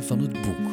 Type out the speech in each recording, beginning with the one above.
Van het Boek.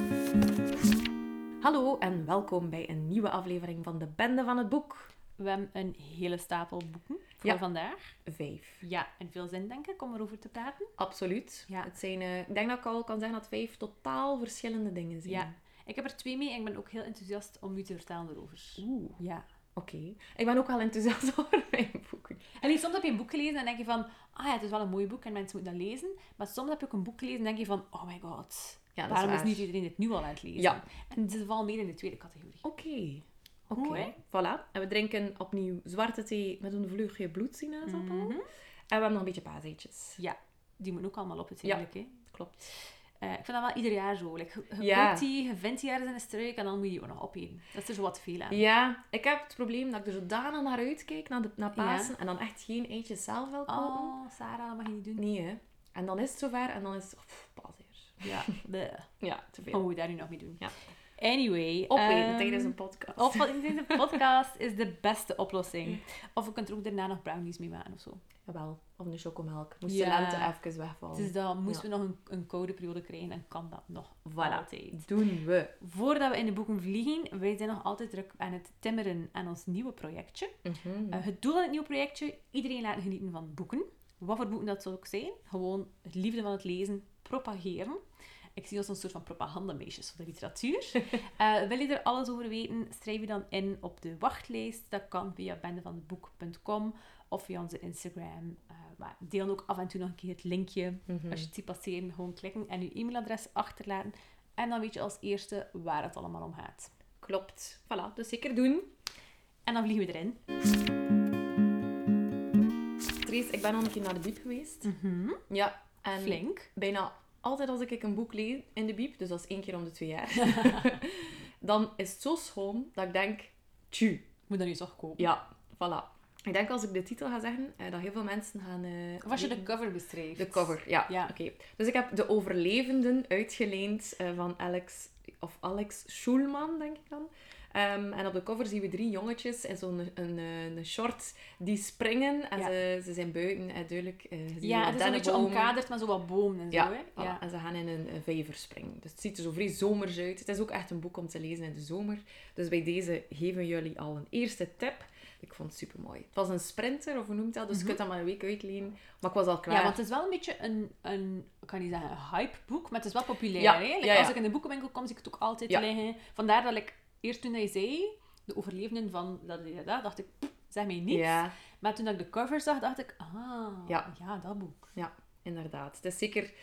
Hallo en welkom bij een nieuwe aflevering van de Bende van het Boek. We hebben een hele stapel boeken voor Ja. vandaag. Vijf. Ja, en veel zin denk ik om erover te praten. Absoluut. Ja. Het zijn, eh, ik denk dat ik al kan zeggen dat vijf totaal verschillende dingen zijn. Ja. Ik heb er twee mee en ik ben ook heel enthousiast om u te vertellen erover. Oeh, Ja. oké. Ik ben ook wel enthousiast over mijn boeken. En nee, soms heb je een boek gelezen en denk je van, ah ja, het is wel een mooi boek en mensen moeten dat lezen. Maar soms heb je ook een boek gelezen en denk je van, oh my god, Ja, dat waarom is is, niet iedereen het nu al aan het lezen? Ja. En ze valt meer in de tweede categorie. Oké. Oké. Mooi. Voilà. En we drinken opnieuw zwarte thee met een vleugje bloedsinaasappel. Mhm. En we hebben nog een beetje paaseitjes. Ja, die moeten ook allemaal op het Ja. eigenlijk. hè. Klopt. Eh, ik vind dat wel ieder jaar zo. Like, je Ja. koopt die, je vindt die ergens in een struik en dan moet je die ook nog opeten. Dat is er zo wat veel aan. Ja, ik heb het probleem dat ik er zodanig naar uitkijk, naar, de, naar Pasen, en dan echt geen eitjes zelf wil kopen. Oh, Sarah, dat mag je niet doen. Nee, hè. En dan is het zover en dan is het... Pff, paaseiers. Ja, bleh. Ja, te veel. Je daar nu nog mee doen? Ja. Anyway. Opeten ehm, tijdens een podcast. Opeten tijdens een podcast is de beste oplossing. Of je kunt er ook daarna nog brownies mee maken of zo. Jawel, of een chocomelk. Moest Ja. de lente even wegvallen. Dus dan moesten Ja. we nog een, een koude periode krijgen en kan dat nog Voilà. altijd. Doen we. Voordat we in de boeken vliegen, wij zijn nog altijd druk aan het timmeren aan ons nieuwe projectje. Mhm. Eh, het doel van het nieuwe projectje, iedereen laten genieten van boeken. Wat voor boeken dat zou ook zijn. Gewoon het liefde van het lezen propageren. Ik zie ons een soort van propagandameisjes voor de literatuur. Eh, wil je er alles over weten, schrijf je dan in op de wachtlijst. Dat kan via bendevanhetboek.com of via onze Instagram. Eh, maar deel ook af en toe nog een keer het linkje. Mhm. Als je het ziet passeren, gewoon klikken en je e-mailadres achterlaten. En dan weet je als eerste waar het allemaal om gaat. Klopt. Voilà, dus zeker doen. En dan vliegen we erin. Trace, ik ben al een keer naar de biep geweest. Ja. En Flink. bijna altijd als ik een boek lees in de biep, dus dat is één keer om de twee jaar, dan is het zo schoon dat ik denk, tju, Moet dat nu toch kopen. ja, voilà. Ik denk als ik de titel ga zeggen, eh, dat heel veel mensen gaan... eh, Of als je de cover beschrijft. De cover, ja. Ja. Oké. Dus ik heb De Overlevenden uitgeleend eh, van Alex, of Alex Schulman, denk ik dan. Ehm, en op de cover zien we drie jongetjes in zo'n een, een, een short die springen. En Ja. ze, ze zijn buiten, eh, duidelijk. ziet Ja, het is een beetje omkaderd met zo wat bomen en zo. Ja, Hè? voilà. Ja. en ze gaan in een, een vijver springen. Dus het ziet er zo vrij zomers uit. Het is ook echt een boek om te lezen in de zomer. Dus bij deze geven jullie al een eerste tip. Ik vond het super mooi. Het was een sprinter, of hoe noemt dat? Dus je kunt dat maar een week uitlenen. Maar ik was al klaar. Mhm. Ja, want het is wel een beetje een, een ik kan niet zeggen een hypeboek, maar het is wel populair. Ja, hè? Like, ja, ja. Als ik in de boekenwinkel kom, zie ik het ook altijd liggen. Vandaar dat ik eerst toen hij zei, de overlevenden van dat, dat, dat, dacht ik, "Pff, zeg mij niets. Ja, Maar toen ik de cover zag, dacht ik, ah, Ja. ja, dat boek. Ja, inderdaad. Het is zeker,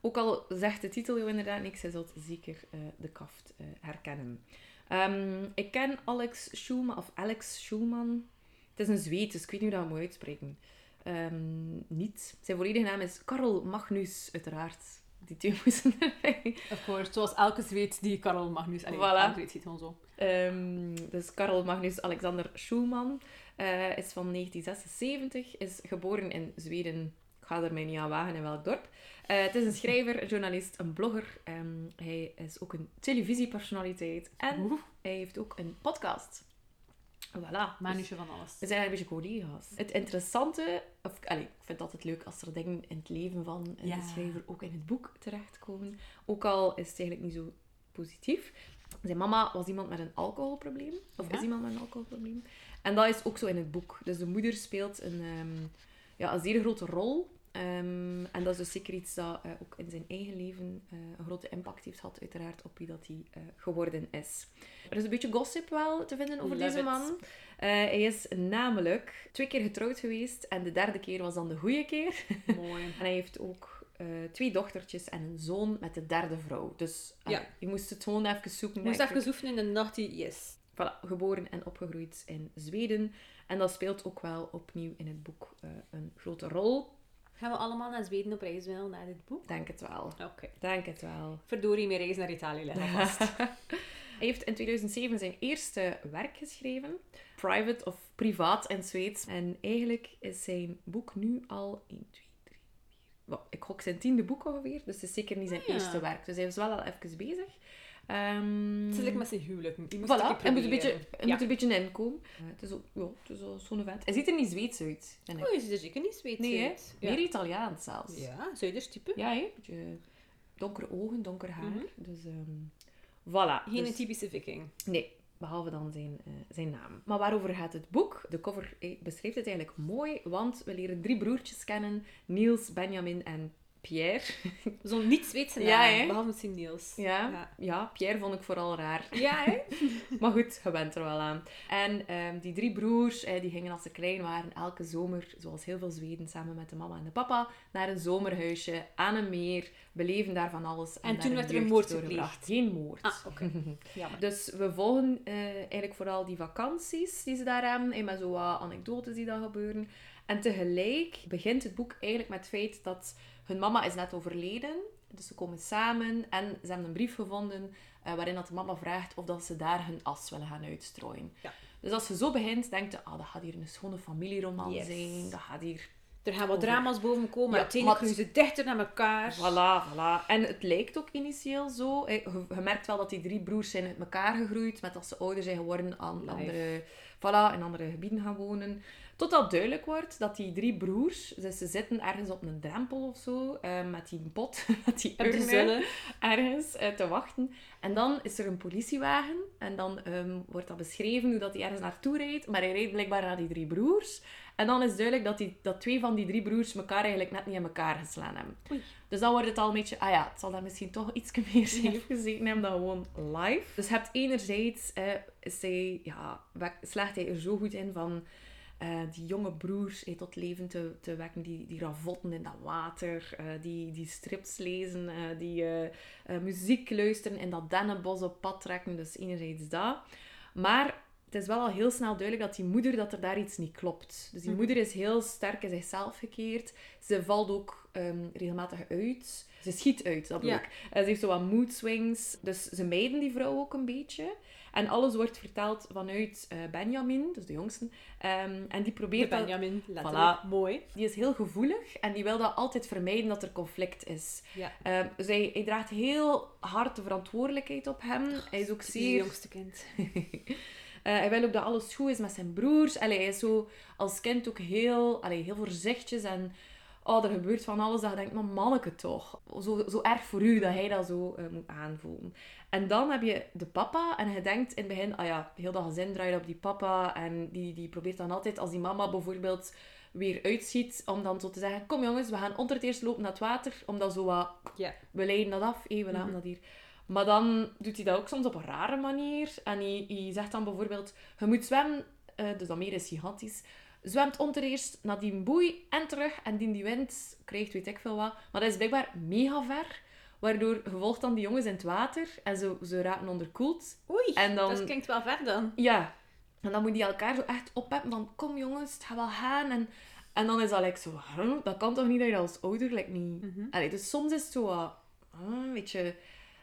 ook al zegt de titel jou inderdaad niks, je zult zeker eh, de kaft eh, herkennen. Ehm, ik ken Alex Schulman, of Alex Schulman. Het is een Zweed, dus ik weet niet hoe dat moet uitspreken. Ehm, niet. Zijn volledige naam is Karl Magnus, uiteraard. Die twee moesten erbij. Of course, zoals elke zweet die Karel Magnus... Allee, Voilà. zweet heet gewoon zo. Ehm, dus Karl Magnus Alexander Schulman eh, is van 1976, is geboren in Zweden. Ik ga er mij niet aan wagen in welk dorp. Eh, het is een schrijver, een journalist, een blogger. Ehm, hij is ook een televisiepersonaliteit en Oeh, hij heeft ook een podcast. Voilà. manusje van alles. Dus we zijn een beetje collega's. Het interessante, of allee, ik vind het altijd leuk als er dingen in het leven van een Ja. schrijver ook in het boek terechtkomen. Ook al is het eigenlijk niet zo positief. Zijn mama was iemand met een alcoholprobleem. Of Ja. is iemand met een alcoholprobleem. En dat is ook zo in het boek. Dus de moeder speelt een, ehm, ja, een zeer grote rol. Ehm, en dat is dus zeker iets dat eh, ook in zijn eigen leven eh, een grote impact heeft gehad, uiteraard, op wie dat hij eh, geworden is. Er is een beetje gossip wel te vinden over Love deze man. Hij is namelijk twee keer getrouwd geweest en de derde keer was dan de goede keer. Mooi. En hij heeft ook twee dochtertjes en een zoon met de derde vrouw. Dus Ja. je moest het gewoon even zoeken. Ik moest even oefenen in de nacht yes. Voilà, geboren en opgegroeid in Zweden. En dat speelt ook wel opnieuw in het boek een grote rol. Gaan we allemaal naar Zweden op reis willen, naar dit boek? Denk het wel. Oké. Denk het wel. Verdorie, mijn reis naar Italië ligt alvast. Hij heeft in 2007 zijn eerste werk geschreven. Private of privaat in Zweeds. En eigenlijk is zijn boek nu al 1, 2, 3, 4... Wel, ik gok zijn tiende boek ongeveer. Dus het is zeker niet zijn Ah, ja. eerste werk. Dus hij is wel al even bezig. Ehm, Het is like met zijn huwelijk. Die moet Voilà, hij moet, een beetje, hij Ja. moet er een beetje inkomen. Eh, het is ook, ja, het is zo'n vent. Hij ziet er niet Zweeds uit. Oh, je ziet er zeker niet Zweeds nee, uit. Meer Italiaans zelfs. Ja, Zuiders type. Ja, hè? Beetje donkere ogen, donker haar. Mhm. Dus ehm voilà. Geen Dus- typische viking. Nee, behalve dan zijn, eh, zijn naam. Maar waarover gaat het boek? De cover eh, beschrijft het eigenlijk mooi, want we leren drie broertjes kennen. Niels, Benjamin en Pierre. Zo'n niet-Zweedse naam, Ja, behalve misschien Niels. Ja, Ja. ja. Pierre vond ik vooral raar. Ja, hè? Maar goed, je bent er wel aan. En ehm, die drie broers, eh, die gingen als ze klein waren elke zomer, zoals heel veel Zweden, samen met de mama en de papa, naar een zomerhuisje aan een meer, beleven daar van alles. En daar toen werd er een moord gepleegd. Geen moord. Ah, oké. Jammer. Dus we volgen eh, eigenlijk vooral die vakanties die ze daar hebben. En met zo wat anekdotes die daar gebeuren. En tegelijk begint het boek eigenlijk met het feit dat hun mama is net overleden. Dus ze komen samen en ze hebben een brief gevonden eh, waarin dat de mama vraagt of dat ze daar hun as willen gaan uitstrooien. Ja. Dus als je zo begint, denk je, ah, dat gaat hier een schone familieroman Yes. zijn. Dat gaat hier... Er gaan wat Over- drama's boven komen, Ja, uiteindelijk maar- ze dichter naar elkaar. Voilà, voilà. En het lijkt ook initieel zo. Je, je merkt wel dat die drie broers zijn uit elkaar gegroeid. Met als ze ouder zijn geworden aan Life. andere, voilà, in andere gebieden gaan wonen. Totdat duidelijk wordt dat die drie broers, dus ze zitten ergens op een drempel of zo, eh, met die pot, met die Op de urne, zullen. ergens eh, te wachten. En dan is er een politiewagen en dan ehm, wordt dat beschreven hoe dat hij ergens naartoe rijdt. Maar hij rijdt blijkbaar naar die drie broers. En dan is duidelijk dat, die, dat twee van die drie broers elkaar eigenlijk net niet in elkaar geslaan hebben. Oei. Dus dan wordt het al een beetje, ah ja, het zal daar misschien toch iets meer gezeten hebben dan gewoon live. Dus je hebt enerzijds, eh, is hij, ja, slaagt hij er zo goed in van eh, die jonge broers eh, tot leven te, te wekken, die, die ravotten in dat water, eh, die, die strips lezen, eh, die muziek luisteren in dat dennenbos op pad trekken. Dus enerzijds dat. Maar het is wel al heel snel duidelijk dat die moeder, dat er daar iets niet klopt. Dus die Mhm. moeder is heel sterk in zichzelf gekeerd. Ze valt ook ehm, regelmatig uit. Ze schiet uit, dat bedoel Ja. ik. Ze heeft zo wat mood swings. Dus ze mijden die vrouw ook een beetje. En alles wordt verteld vanuit eh, Benjamin, dus de jongste. Ehm, en die De probeert dat... Benjamin, letterlijk. Voilà. Mooi. Die is heel gevoelig en die wil dat altijd vermijden dat er conflict is. Ja. Ehm, dus hij, hij draagt heel hard de verantwoordelijkheid op hem. Hij is ook is het zeer... jongste kind. Eh, hij wil ook dat alles goed is met zijn broers. Allee, hij is zo als kind ook heel, allee, heel voorzichtig en oh, er gebeurt van alles dat je denkt, maar manneke toch. Zo, zo erg voor u dat hij dat zo eh, moet aanvoelen. En dan heb je de papa en je denkt in het begin, ah ja, heel dat gezin draait op die papa en die, die probeert dan altijd, als die mama bijvoorbeeld weer uitschiet, om dan zo te zeggen, kom jongens, we gaan onder het eerst lopen naar het water, omdat zo wat we leiden dat af, hé, we laten Mhm. dat hier. Maar dan doet hij dat ook soms op een rare manier. En hij, hij zegt dan bijvoorbeeld, je moet zwemmen, eh, dus dat meer is gigantisch, zwemt ondereerst naar die boei en terug. En die die wind krijgt weet ik veel wat. Maar dat is blijkbaar mega ver. Waardoor je volgt dan die jongens in het water en ze, ze raken onderkoeld. Oei, En dan- dat klinkt wel ver dan. Ja. En dan moet die elkaar zo echt oppeppen van, kom jongens, het gaat wel gaan. En, en dan is dat like zo, dat kan toch niet dat je als ouder like, niet... Allee, dus soms is het zo wat, ah, weet je,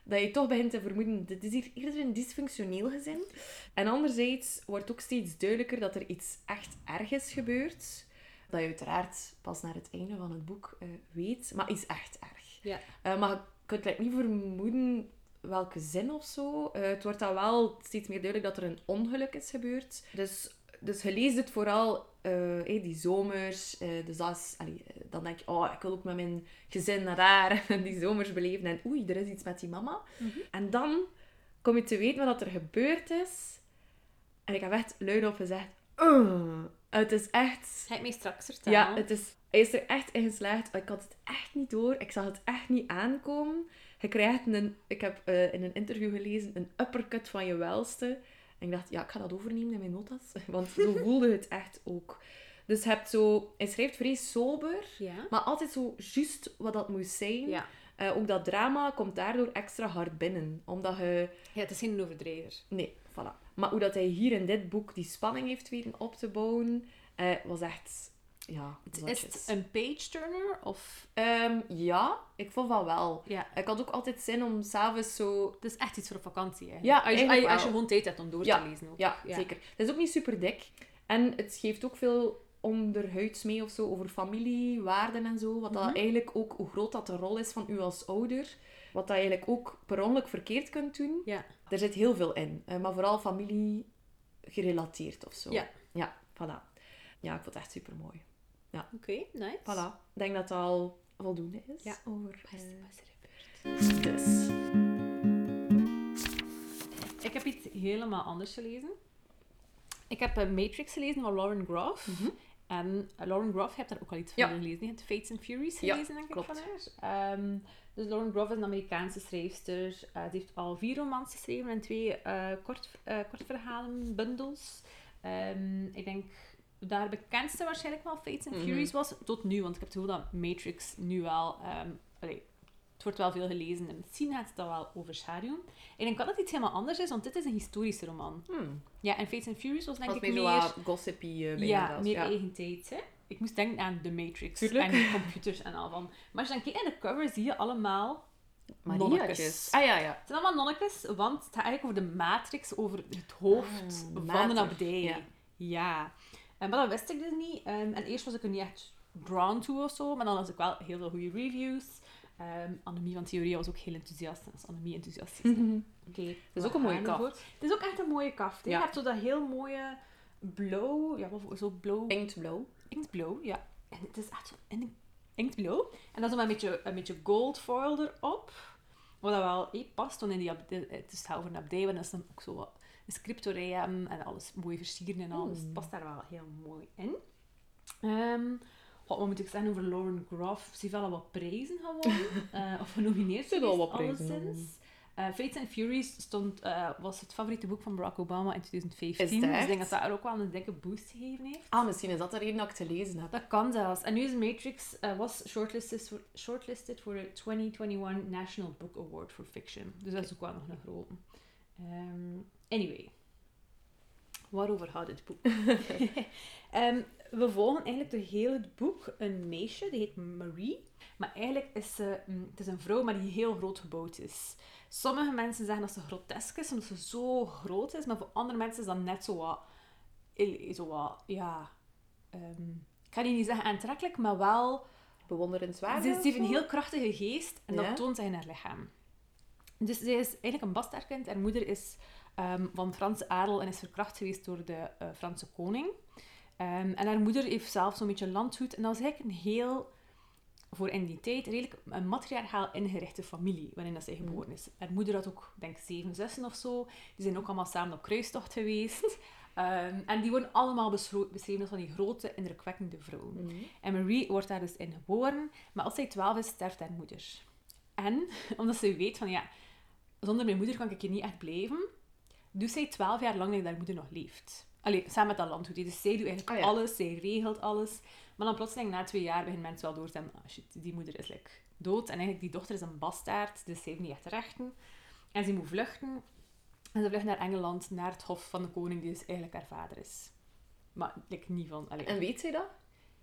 dat je toch begint te vermoeden, dit is hier eerder een dysfunctioneel gezin. En anderzijds wordt ook steeds duidelijker dat er iets echt ergs gebeurt. Dat je uiteraard pas naar het einde van het boek eh, weet, maar is echt erg. Ja. Eh, maar kunt like, niet vermoeden welke zin of zo. Eh, het wordt dan wel steeds meer duidelijk dat er een ongeluk is gebeurd. Dus, dus je leest het vooral, hey, die zomers. eh, dus dat is, allee, eh, dan denk je, oh, ik wil ook met mijn gezin naar daar en die zomers beleven. En oei, er is iets met die mama. Mhm. En dan kom je te weten wat er gebeurd is. En ik heb echt luid op gezegd, het is echt... Ga ik mij straks vertellen. Ja, het is, hij is er echt in geslaagd. Ik had het echt niet door. Ik zag het echt niet aankomen. Je krijgt een... Ik heb eh, in een interview gelezen een uppercut van je welste. En ik dacht, ja, ik ga dat overnemen in mijn notas. Want zo voelde het echt ook. Dus je hebt zo... Hij schrijft vrij sober. Ja. Maar altijd zo juist wat dat moest zijn. Ja. Eh, ook dat drama komt daardoor extra hard binnen. Omdat je... ja, het is geen overdrijver. Nee, voilà. Maar hoe dat hij hier in dit boek die spanning heeft weten op te bouwen, eh, was echt... Ja, Is het een page-turner? Of... Ehm, ja, ik vond van wel. Ja. Ik had ook altijd zin om s'avonds zo... Het is echt iets voor vakantie, hè? Ja, als, je, als, je, gewoon tijd hebt om door Ja, te lezen. Ook. Ja, zeker. Het is ook niet super dik. En het geeft ook veel onderhuids mee of zo over familie, waarden en zo. Wat dat Mhm. eigenlijk ook, hoe groot dat de rol is van u als ouder. Wat dat eigenlijk ook per ongeluk verkeerd kunt doen. Ja. Er zit heel veel in. eh, maar vooral familie gerelateerd of zo. Ja. Ja, voilà. Ja, ik vond het echt super mooi. Oké, nice. Voilà. Ik denk dat dat al voldoende is Ja. over... Wat is, wat is er gebeurd? Dus. Ik heb iets helemaal anders gelezen. Ik heb eh, Matrix gelezen van Lauren Groff. En eh, Lauren Groff, je hebt daar ook al iets van Ja. gelezen. Je hebt Fates and Furies Ja, gelezen, denk klopt. ik, van haar. Ehm, dus Lauren Groff is een Amerikaanse schrijfster. Eh, ze heeft al vier romans geschreven en twee eh kort, eh kortverhalen, bundels. Ehm, ik denk dat haar bekendste waarschijnlijk wel Fates and Mhm. Furies was, tot nu. Want ik heb het gevoel dat Matrix nu wel... ehm, allee, het wordt wel veel gelezen en misschien gaat het dat wel overschaduwen. Ik denk wel dat het iets helemaal anders is, want dit is een historische roman. Hmm. Ja, en Fates and Furious was denk Dat ik meer meer... gossipy eh, ja, meer ja. eigen tijd, hè. Ik moest denken aan The Matrix Tuurlijk. en computers en al van. Maar als je dan kijkt naar de cover, zie je allemaal nonnetjes. Ah ja, ja. Het zijn allemaal nonnetjes, want het gaat eigenlijk over de matrix, over het hoofd Ah, van een abdij. ja. Ja. En, maar dat wist ik dus niet. Ehm, en eerst was ik er niet echt drawn to of zo, maar dan had ik wel heel veel goede reviews. Ehm Annemie van Theoria was ook heel enthousiast. Dat is Annemie enthousiast. is. Oké. Het is ook een mooie kaft. ervoor. Het is ook echt een mooie kaft. Ja. Je hebt zo dat heel mooie blauw, ja, wat- zo blauw, Inktblauw. inktblauw, ja. En het is echt zo in- inktblauw. En dan zo met een beetje, een beetje gold foil erop. Wat dat wel eh, past, want in die het is over een abdij, want dat is dan ook zo wat scriptorium en alles mooi versieren en alles. Mm. Het past daar wel heel mooi in. Ehm, wat moet ik zeggen over Lauren Groff? Ze heeft wel wat prijzen gewonnen. eh, of genomineerd Ze heeft wat prijzen alleszins. Eh, Fates and Furies stond, eh, was het favoriete boek van Barack Obama in 2015. Is dat dus ik denk dat dat er ook wel een dikke boost gegeven heeft. Ah, misschien is dat de reden dat ik het gelezen heb. Dat kan zelfs. En nu is Matrix was shortlisted voor, shortlisted voor de 2021 National Book Award for Fiction. Dus dat is ook wel nog een grote. Ehm, anyway. Waarover gaat het boek? Ehm, we volgen eigenlijk door heel het boek een meisje, die heet Marie. Maar eigenlijk is ze het is een vrouw, maar die heel groot gebouwd is. Sommige mensen zeggen dat ze grotesk is, omdat ze zo groot is. Maar voor andere mensen is dat net zo wat... eh, Zo wat, ja... ehm, ik ga niet zeggen aantrekkelijk, maar wel... Bewonderenswaardig. Ze, ze heeft een heel krachtige geest en Ja? dat toont zij in haar lichaam. Dus zij is eigenlijk een bastaardkind. Haar moeder is ehm, van Franse adel en is verkracht geweest door de eh, Franse koning. Ehm, en haar moeder heeft zelf zo'n beetje landgoed. En dat was eigenlijk een heel, voor in die tijd, redelijk een matriarchaal ingerichte familie waarin dat zij geboren is. Haar moeder had ook, denk ik, zeven zussen of zo. Die zijn ook allemaal samen op kruistocht geweest. Ehm, en die worden allemaal beschreven als van die grote, indrukwekkende vrouwen. Mhm. En Marie wordt daar dus in geboren, maar als zij 12 is, sterft haar moeder. En omdat ze weet van ja, zonder mijn moeder kan ik hier niet echt blijven, doet zij 12 jaar lang dat haar moeder nog leeft. Allee, samen met dat landgoed. Dus zij doet eigenlijk Ah, ja. alles, zij regelt alles. Maar dan plotseling, na twee jaar, beginnen mensen wel door te hebben, ah shit, die moeder is like, dood. En eigenlijk, die dochter is een bastaard, dus ze heeft niet echt rechten. En ze moet vluchten. En ze vlucht naar Engeland, naar het hof van de koning, die dus eigenlijk haar vader is. Maar like, niet van... Allee, En weet zij dat?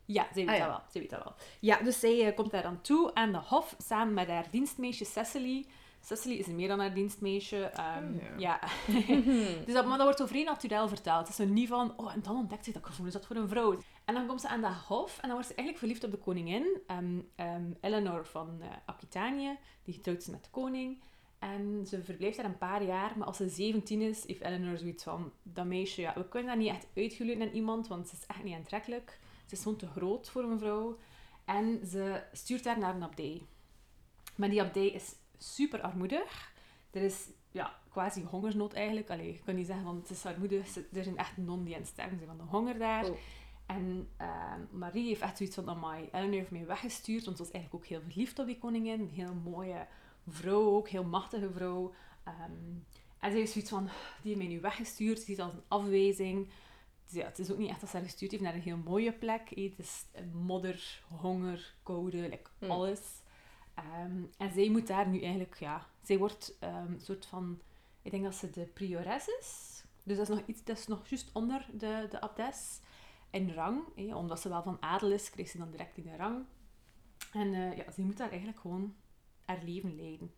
ja, zij weet Ah, ja. dat wel. Zij weet dat wel. Ja, dus zij eh, komt daar dan toe aan de hof, samen met haar dienstmeisje Cecily. Cecily is meer dan haar dienstmeisje. ehm, Oh, ja. ja. dus dat, maar dat wordt zo vrij natuurlijk verteld. Het is zo niet van, oh, en dan ontdekt ze dat gevoelens dat voor een vrouw. En dan komt ze aan dat hof en dan wordt ze eigenlijk verliefd op de koningin. ehm, ehm, Eleanor van eh, Aquitanië, die getrouwd is met de koning. En ze verblijft daar een paar jaar, maar als ze 17 is, heeft Eleanor zoiets van, dat meisje, ja, we kunnen dat niet echt uitgeluiden aan iemand, want ze is echt niet aantrekkelijk. Ze is gewoon te groot voor een vrouw. En ze stuurt haar naar een abdij. Maar die abdij is super armoedig. Er is ja, quasi hongersnood eigenlijk. Allee, je kan niet zeggen, want het is armoedig. Er zijn echt nonnen die aan het sterven zijn van de honger daar. Oh. En ehm, Marie heeft echt zoiets van, amai, Eleanor heeft mij weggestuurd, want ze was eigenlijk ook heel verliefd op die koningin. Een heel mooie vrouw ook, heel machtige vrouw. Ehm, en ze heeft zoiets van, die heeft mij nu weggestuurd, ze ziet als een afwijzing. Dus ja, het is ook niet echt dat ze haar gestuurd heeft naar een heel mooie plek. Het is modder, honger, koude, like Hmm. alles. Ehm, en zij moet daar nu eigenlijk, ja, zij wordt ehm, soort van, ik denk dat ze de priores is. Dus dat is nog iets, dat is nog juist onder de, de abdes in rang. Omdat ze wel van adel is, kreeg ze dan direct in de rang. En eh, ja, ze moet daar eigenlijk gewoon haar leven leiden.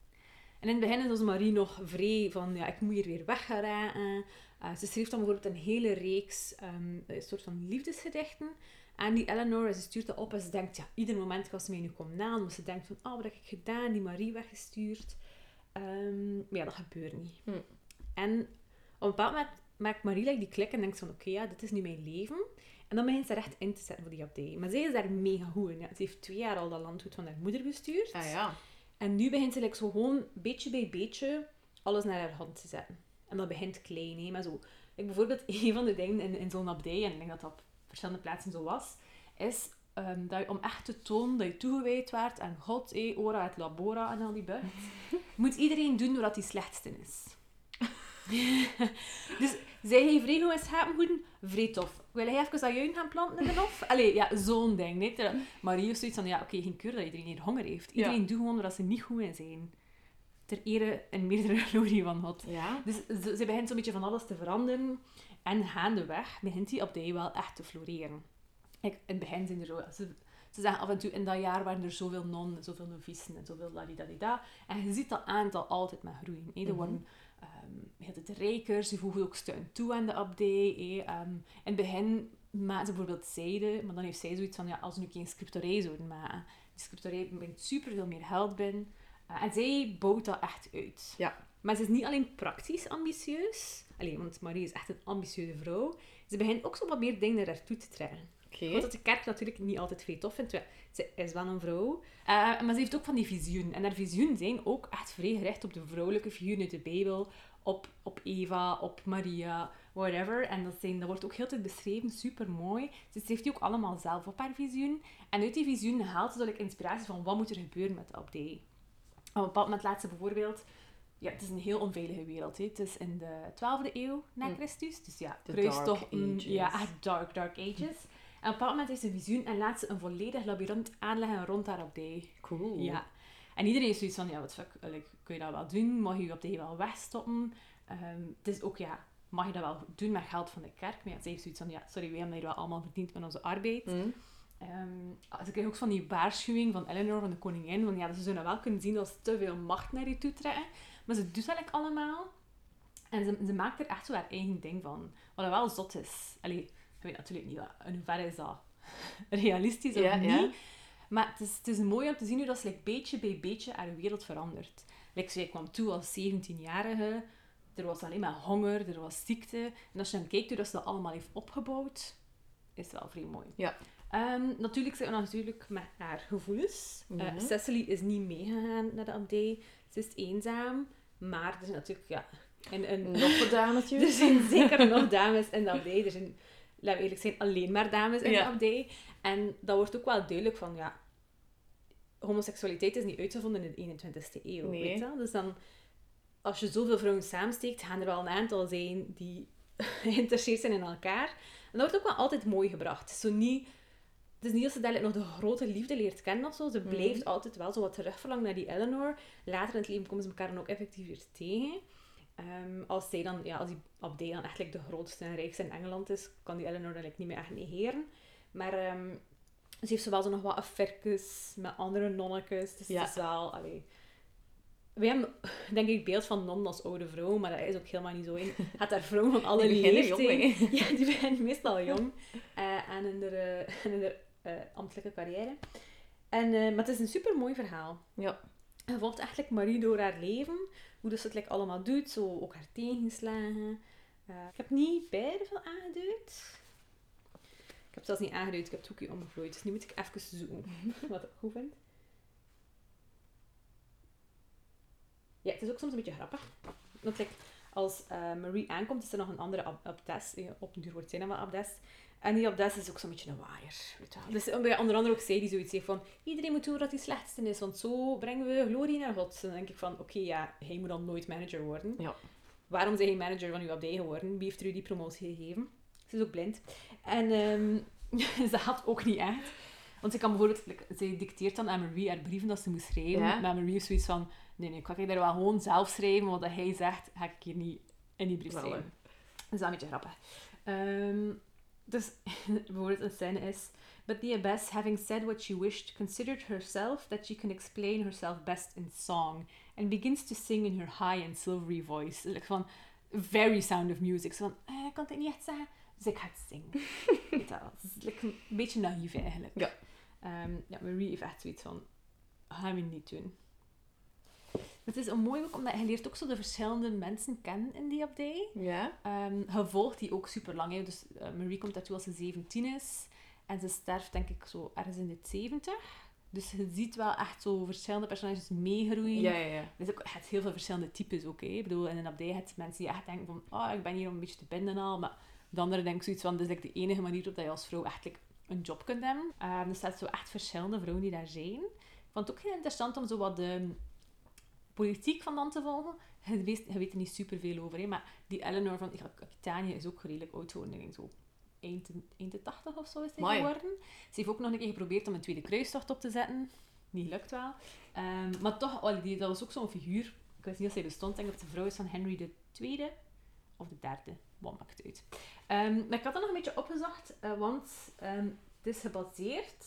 En in het begin onze Marie nog vrij van, ja, ik moet hier weer weg geraken. Eh, ze schreef dan bijvoorbeeld een hele reeks, ehm, een soort van liefdesgedichten. En die Eleanor, ze stuurt dat op en ze denkt, ja, ieder moment kan ze mij nu komen na. Want ze denkt van, oh, wat heb ik gedaan? Die Marie weggestuurd. Ehm, maar ja, dat gebeurt niet. Hm. En op een bepaald moment maakt Marie like, die klik en denkt van, oké, ja, dit is nu mijn leven. En dan begint ze er echt in te zetten voor die abdij. Maar zij is daar mega goed in. Ja. Ze heeft twee jaar al dat landgoed van haar moeder bestuurd. Ah ja. En nu begint ze like, zo gewoon beetje bij beetje alles naar haar hand te zetten. En dat begint klein, hè. Maar zo... Ik bijvoorbeeld, een van de dingen in, in zo'n abdij, en ik denk dat dat verschillende plaatsen zo was, is ehm, dat je om echt te tonen dat je toegewijd werd aan God, eh, ora et labora en al die bucht, moet iedereen doen doordat hij slechtste is. dus zij heeft regel en schapengoeden, vrij tof. Wil jij even dat juin gaan planten in de hof? Allee, ja, zo'n ding. Niet? Marie is zoiets van, ja, oké, geen keur dat iedereen hier honger heeft. Iedereen Ja. doet gewoon dat ze niet goed in zijn. Ter ere en meerdere glorie van God. Ja. Dus ze, ze begint zo'n beetje van alles te veranderen. En gaandeweg begint die abdij wel echt te floreren. Kijk, in het begin zijn er zo... Ze, ze zeggen af en toe, in dat jaar waren er zoveel nonnen, zoveel novicen en zoveel ladidadida. En je ziet dat aantal altijd maar groeien. Er Mhm. worden ehm heel het rijker, ze voegen ook steun toe aan de abdij. hè. Ehm, in het begin maken ze bijvoorbeeld zijde, maar dan heeft zij zoiets van, ja, als we nu geen scriptorij zouden maken. Die scriptorij brengt super veel meer geld binnen. Eh, en zij bouwt dat echt uit. Ja. Maar ze is niet alleen praktisch ambitieus. Alleen, want Marie is echt een ambitieuze vrouw. Ze begint ook zo wat meer dingen naar haar toe te trekken. Oké. Wat dat de kerk natuurlijk niet altijd veel tof vindt. Ze is wel een vrouw. Eh, maar ze heeft ook van die visioen. En haar visioen zijn ook echt vrij gericht op de vrouwelijke figuren uit de Bijbel. Op, op Eva, op Maria, whatever. En dat, zijn, dat wordt ook heel tijd beschreven, super mooi. Dus ze heeft die ook allemaal zelf op haar visioen. En uit die visioen haalt ze inspiratie van wat moet er gebeuren met de abdij. Op een bepaald moment laat ze bijvoorbeeld... Ja, het is een heel onveilige wereld. Hè. Het is in de 12e eeuw na Mm. Christus. Dus ja, kruis dark toch... ages. Ja, echt dark, dark ages. En op een bepaald moment heeft ze een visioen en laat ze een volledig labyrint aanleggen rond haar abdij. Cool. Ja. En iedereen is zoiets van, ja, wat fuck, like, kun je dat wel doen? Mag je je abdij wel wegstoppen? Ehm het is ook, ja, mag je dat wel doen met geld van de kerk? Maar ja, ze heeft zoiets van, ja, sorry, wij hebben hier wel allemaal verdiend met onze arbeid. Mm. Ehm, ze kreeg ook van die waarschuwing van Eleanor, van de koningin, van ja, ze zouden wel kunnen zien dat ze te veel macht naar je toe trekken. Maar ze doet dat like allemaal. En ze, ze maakt er echt zo haar eigen ding van. Wat wel zot is. Allee, ik weet natuurlijk niet in hoeverre is dat realistisch of niet. Maar het is, het is mooi om te zien hoe dat ze like, beetje bij beetje haar wereld verandert. Like, zij kwam toe als 17-jarige. Er was alleen maar honger, er was ziekte. En als je dan kijkt hoe dat ze dat allemaal heeft opgebouwd, is het wel vrij mooi. Ja. Ehm, natuurlijk zijn we natuurlijk met haar gevoelens. Eh, Mhm. Cecily is niet meegegaan naar de abdij. Ze is eenzaam. Maar er zijn natuurlijk... Ja, en, en, Nog een dametje. er zijn zeker nog dames in de abdij. Er zijn, laten we eerlijk zijn, alleen maar dames in Ja. de abdij. En dat wordt ook wel duidelijk van, ja... Homoseksualiteit is niet uitgevonden in de 21ste eeuw. Nee. Weet je? wel? Dus dan... Als je zoveel vrouwen samensteekt, gaan er wel een aantal zijn die geïnteresseerd zijn in elkaar. En dat wordt ook wel altijd mooi gebracht. Zo niet... Het is niet dat ze dadelijk nog de grote liefde leert kennen of zo. Ze Mhm. blijft altijd wel zo wat terugverlangen naar die Eleanor. Later in het leven komen ze elkaar dan ook effectief weer tegen. Ehm, als, zij dan, ja, als die abdij dan like, de grootste en rijkste in Engeland is, kan die Eleanor like, niet meer echt negeren. Maar ehm, ze heeft zo wel zo nog wat affaires met andere nonnetjes. Dus Ja. het is wel... Allee, wij hebben, denk ik, beeld van non als oude vrouw, maar dat is ook helemaal niet zo. in. Gaat daar vrouwen van alle Die beginnen jong, leeftijden... Ja, die beginnen meestal jong. eh en in de, en in de eh, ambtelijke carrière. En, eh, maar het is een super mooi verhaal. Ja. Je volgt eigenlijk Marie door haar leven. Hoe dat ze het like, allemaal doet. Zo ook haar tegenslagen. Eh, ik heb niet beide veel aangeduid. Ik heb zelfs niet aangeduid. Ik heb het hoekje omgegooid. Dus nu moet ik even zoeken. Wat ik goed vind. Ja, het is ook soms een beetje grappig. Want like, als Marie aankomt, is er nog een andere ab- abdes. Op een duur wordt zij dan wel abdes. En die abdes is ook zo'n beetje een waaier. Weet je wel. Dus bij onder andere ook zij die zoiets heeft van... Iedereen moet doen wat hij slechtste is, want zo brengen we glorie naar God. Dan denk ik van... Oké, ja, hij moet dan nooit manager worden. Ja. Waarom zijn je manager van uw abdij geworden? Wie heeft er u die promotie gegeven? Ze is ook blind. En ehm, ze helpt ook niet echt. Want ze kan bijvoorbeeld... zij dicteert dan aan Marie haar brieven dat ze moet schrijven. Ja. Maar Marie heeft zoiets van... Nee, nee, kan ik daar wel gewoon zelf schrijven? Wat hij zegt, ga ik hier niet in die brief schrijven. Dat is wel een beetje grappig. Ehm, dus bijvoorbeeld een scène is... But the abbess, having said what she wished, considered herself that she can explain herself best in song, and begins to sing in her high and silvery voice. Like van, very sound of music. Zo van, eh, ik kan het niet echt zeggen, dus ik ga het zingen. Weet je wel. Het is like een beetje naïef eigenlijk. Ja. Ehm, ja, Marie heeft echt zoiets van, gaan we niet doen. Het is een mooi boek, omdat je leert ook zo de verschillende mensen kennen in die abdij. Ja. Ehm je volgt die ook super lang. Dus eh, Marie komt daartoe als ze 17 is. En ze sterft, denk ik, zo ergens in de 70. Dus je ziet wel echt zo verschillende personages meegroeien. Ja, ja, ja. Is ook echt heel veel verschillende types ook. Hè. Ik bedoel, in een abdij heb je mensen die echt denken van oh, ik ben hier om een beetje te binden en al. Maar de anderen denken zoiets van, dit is like de enige manier op dat je als vrouw echt like, een job kunt hebben. Uh, er zijn zo echt verschillende vrouwen die daar zijn. Ik vond het ook heel interessant om zo wat de politiek van dan te volgen. Je weet, je weet er niet superveel over, hè, maar die Eleanor van Aquitanië is ook redelijk oud geworden. Ik denk zo eind, eind de 80 of zo is hij geworden. Ze heeft ook nog een keer geprobeerd om een tweede kruistocht op te zetten. Niet lukt wel. Um, maar toch, oh, die, dat was ook zo'n figuur. Ik weet niet of zij bestond. Ik denk dat de vrouw is van Henry II of de derde. Wat maakt het uit. Um, maar ik had dat nog een beetje opgezocht, uh, want um, het is gebaseerd,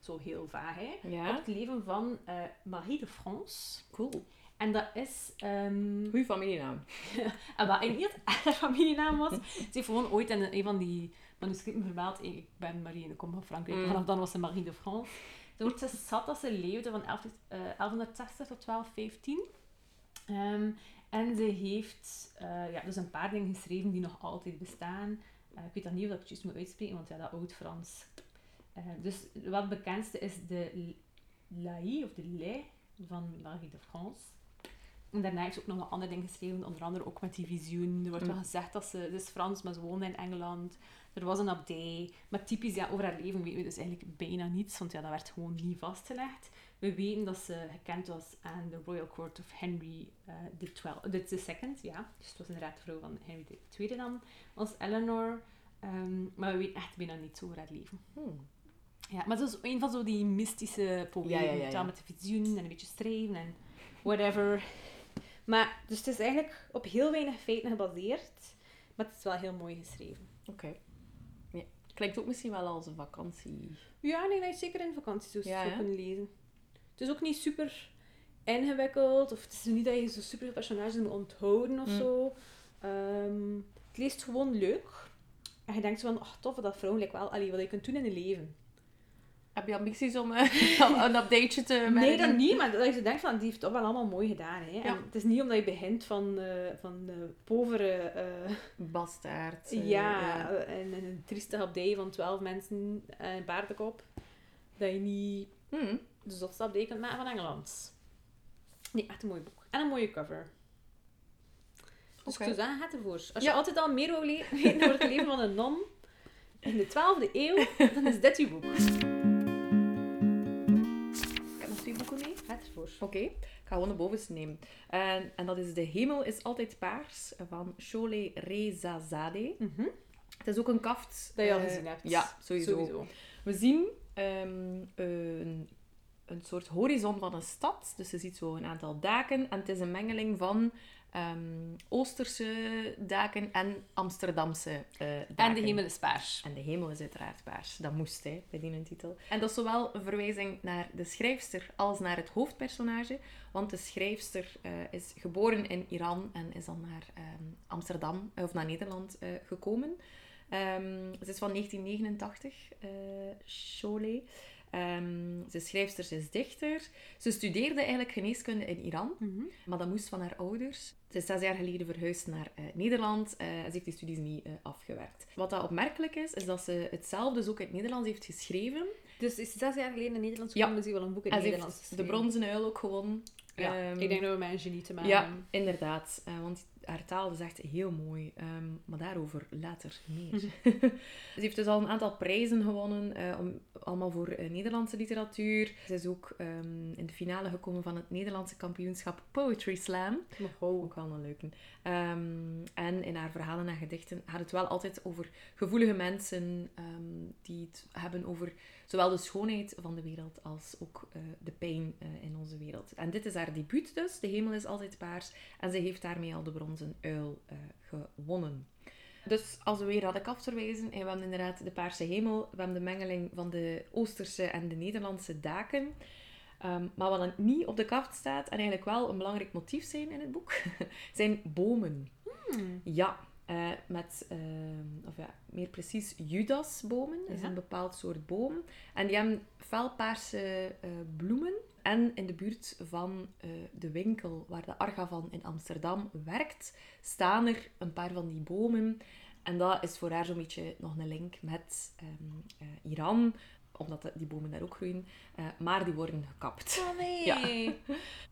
zo heel vaag, hè, ja. op het leven van uh, Marie de France. Cool. En dat is... Um... Goeie familienaam. en wat eigenlijk niet haar familienaam was. Ze heeft gewoon ooit in een van die manuscripten vermeld, ik ben Marie en ik kom van Frankrijk. Mm. Vanaf dan was ze Marie de France. Ze wordt ze zat dat ze leefde van 11, uh, 1160 tot 1215. Um, en ze heeft uh, ja, dus een paar dingen geschreven die nog altijd bestaan. Uh, ik weet dan niet of ik het juist moet uitspreken, want ja, dat oud-Frans. Uh, dus wat het bekendste is de Lai, of de Lay, van Marie de France. En daarna heeft ze ook nog wat andere dingen geschreven, onder andere ook met die visioen. Er wordt wel gezegd dat ze, het is Frans, maar ze woonde in Engeland. Er was een abdij. Maar typisch, ja, over haar leven weten we dus eigenlijk bijna niets, want ja, dat werd gewoon niet vastgelegd. We weten dat ze gekend was aan de Royal Court of Henry uh, the, 12, the, the Second, ja. Dus het was inderdaad de vrouw van Henry II dan, als Eleanor. Um, maar we weten echt bijna niets over haar leven. Hmm. Ja, maar het is een van zo die mystische poëmen, ja, ja, ja, ja. met de visioen en een beetje streven en whatever. Maar, dus het is eigenlijk op heel weinig feiten gebaseerd, maar het is wel heel mooi geschreven. Oké. Okay. Ja. Klinkt ook misschien wel als een vakantie. Ja, nee, is zeker in vakantie zo ja, kunnen lezen. Het is ook niet super ingewikkeld, of het is niet dat je zo super personages moet onthouden of mm. zo. Um, het leest gewoon leuk. En je denkt zo van, oh tof, dat vrouwelijk wel, allee, wat je kunt doen in het leven. Heb je ambities om uh, een updateje te maken? Nee, dat niet, maar dat je denkt van, die heeft toch wel allemaal mooi gedaan. Hè? Ja. En het is niet omdat je begint van, uh, van uh, povere... Uh, Bastaard. ja, ja. En, en, een trieste abdij van twaalf mensen en een paardenkop. Dat je niet mm. de zotste abdij kunt maken van Engeland. Nee, echt een mooi boek. En een mooie cover. Dus okay. ik zou zeggen, het ervoor. Als je ja. altijd al meer wil weten over het leven van een non in de 12e eeuw, dan is dit je boek. Oké, okay. ik ga gewoon de bovenste nemen. En, en dat is De Hemel is altijd paars van Sholeh Rezazadeh. Mm -hmm. Het is ook een kaft. Dat je al gezien hebt. Ja, sowieso. sowieso. We zien um, een, een soort horizon van een stad. Dus je ziet zo een aantal daken. En het is een mengeling van um, Oosterse daken en Amsterdamse uh, daken. En de hemel is paars. En de hemel is uiteraard paars. Dat moest, hè, bij die titel. En dat is zowel een verwijzing naar de schrijfster als naar het hoofdpersonage. Want de schrijfster uh, is geboren in Iran en is dan naar um, Amsterdam, of naar Nederland uh, gekomen. Um, ze is van 1989, uh, Cholet. Um, ze is schrijfster, ze is dichter. Ze studeerde eigenlijk geneeskunde in Iran, mm -hmm. maar dat moest van haar ouders. Ze is zes jaar geleden verhuisd naar uh, Nederland. Uh, ze heeft die studies niet uh, afgewerkt. Wat dat opmerkelijk is, is dat ze hetzelfde dus ook in het Nederlands heeft geschreven. Dus is zes jaar geleden in Nederlands gekomen, ja. ze wel een boek in het Nederlands de Bronzen Uil ook gewonnen. Ja, um, ik denk dat we een genie te maken Ja, inderdaad. want haar taal is echt heel mooi. Um, maar daarover later meer. ze heeft dus al een aantal prijzen gewonnen, uh, om, allemaal voor uh, Nederlandse literatuur. Ze is ook um, in de finale gekomen van het Nederlandse kampioenschap Poetry Slam. Oh. Ook wel een leuke. Um, en in haar verhalen en gedichten gaat het wel altijd over gevoelige mensen die het hebben over zowel de schoonheid van de wereld als ook uh, de pijn uh, in onze wereld. En dit is haar debuut dus, De Hemel is altijd paars. En ze heeft daarmee al de bronzen uil uh, gewonnen. Dus als we weer hadden afverwijzen, en we hebben inderdaad de paarse hemel, we hebben de mengeling van de Oosterse en de Nederlandse daken. Um, maar wat niet op de kaft staat, en eigenlijk wel een belangrijk motief zijn in het boek, zijn bomen. Hmm. Ja, uh, met, uh, of ja, meer precies Judasbomen. Dat is Ja. een bepaald soort boom. En die hebben felpaarse uh, bloemen. En in de buurt van uh, de winkel waar de Arga van in Amsterdam werkt, staan er een paar van die bomen. En dat is voor haar zo'n beetje nog een link met um, Iran. Omdat die bomen daar ook groeien. Eh, maar die worden gekapt. Oh nee. Ja.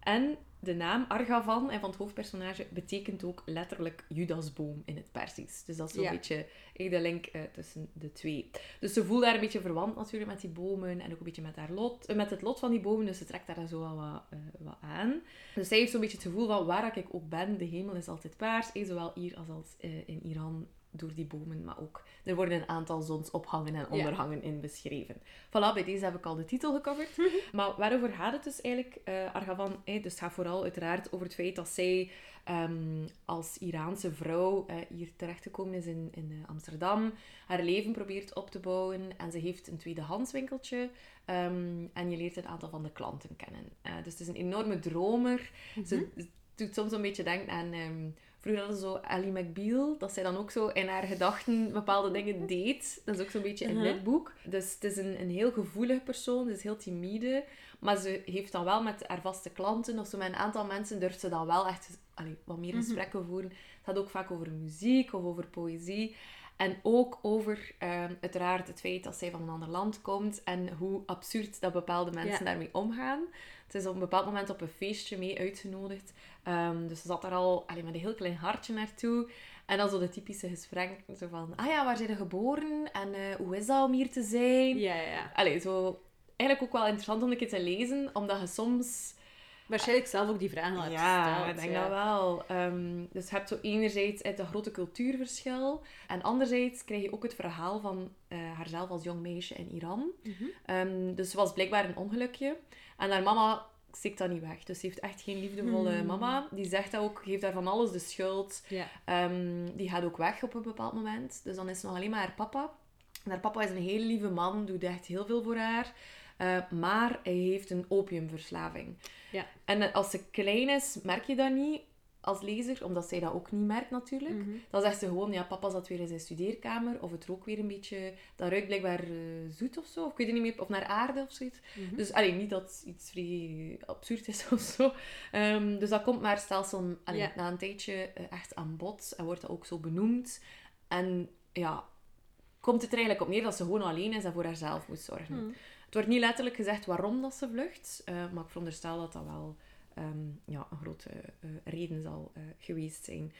En de naam Argavan en van het hoofdpersonage betekent ook letterlijk Judasboom in het Persisch. Dus dat is zo'n Ja. beetje de link eh, tussen de twee. Dus ze voelt daar een beetje verwant natuurlijk met die bomen en ook een beetje met, haar lot, eh, met het lot van die bomen. Dus ze trekt daar zo wel wat, wat aan. Dus zij heeft zo'n beetje het gevoel van waar ik ook ben, de hemel is altijd paars. zowel hier als, als in Iran door die bomen, maar ook er worden een aantal zonsophangen en onderhangen in beschreven. Voilà, bij deze heb ik al de titel gecoverd. maar waarover gaat het dus eigenlijk? eh Argavan, eh, dus het gaat vooral uiteraard over het feit dat zij ehm, als Iraanse vrouw eh, hier terechtgekomen is in, in eh, Amsterdam, haar leven probeert op te bouwen en ze heeft een tweedehands winkeltje ehm, en je leert een aantal van de klanten kennen. Dus het is een enorme dromer. Ze het doet soms een beetje denken aan... ehm, vroeger hadden ze zo Ally McBeal, dat zij dan ook zo in haar gedachten bepaalde dingen deed. Dat is ook zo'n beetje in Mhm. dit boek. Dus het is een, een heel gevoelige persoon, ze is heel timide. Maar ze heeft dan wel met haar vaste klanten, of zo met een aantal mensen, durft ze dan wel echt allee, wat meer Mhm. gesprekken voeren. Het gaat ook vaak over muziek of over poëzie. En ook over, ehm, uiteraard, het feit dat zij van een ander land komt en hoe absurd dat bepaalde mensen Ja. daarmee omgaan. Het is op een bepaald moment op een feestje mee uitgenodigd. Ehm, dus ze zat daar al allee, met een heel klein hartje naartoe. En dan zo de typische gesprek, zo van, ah ja, waar zijn je geboren? En eh, hoe is dat om hier te zijn? Ja, ja. Allee, zo... Eigenlijk ook wel interessant om een keer te lezen, omdat je soms... Waarschijnlijk zelf ook die vragen al hebt Ja, gesteld. ik denk ja. dat wel. Ehm, dus je hebt zo enerzijds het grote cultuurverschil. En anderzijds krijg je ook het verhaal van eh, haarzelf als jong meisje in Iran. Mhm. Ehm, dus ze was blijkbaar een ongelukje. En haar mama steekt dat niet weg. Dus ze heeft echt geen liefdevolle Hmm. mama. Die zegt dat ook, geeft daar van alles de schuld. Ehm, die gaat ook weg op een bepaald moment. Dus dan is het nog alleen maar haar papa. En haar papa is een hele lieve man, doet echt heel veel voor haar. Eh, maar hij heeft een opiumverslaving. Ja. En als ze klein is, merk je dat niet als lezer, omdat zij dat ook niet merkt natuurlijk. Mhm. Dan zegt ze gewoon, ja, papa zat weer in zijn studeerkamer. Of het rook weer een beetje... Dat ruikt blijkbaar eh, zoet of zo. Of ik weet het niet meer. Of naar aarde of zoiets. Mhm. Dus allee, niet dat het iets vrij absurd is of zo. Ehm, dus dat komt maar stelsel allee, Ja. na een tijdje eh, echt aan bod. En wordt dat ook zo benoemd. En ja, komt het er eigenlijk op neer dat ze gewoon alleen is en voor haarzelf moet zorgen. Mhm. Het wordt niet letterlijk gezegd waarom dat ze vlucht. eh, maar ik veronderstel dat dat wel ehm, ja, een grote eh, reden zal eh, geweest zijn.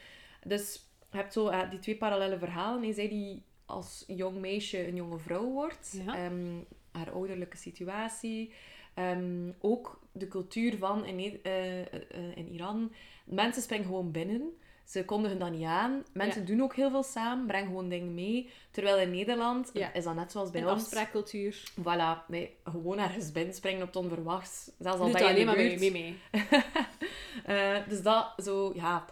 Dus je hebt zo eh, die twee parallele verhalen. Hij zei die als jong meisje een jonge vrouw wordt. Ja. Ehm, haar ouderlijke situatie. Ehm, ook de cultuur van in, in Iran. Mensen springen gewoon binnen. Ze kondigen dat niet aan. Mensen doen ook heel veel samen, brengen gewoon dingen mee. Terwijl in Nederland Ja. is dat net zoals bij Een ons. afspraakcultuur. Voilà, nee, gewoon ergens binnen springen op het onverwachts. Zelfs al ben je alleen maar mee, mee, mee. Eh, dus dat zo, ja.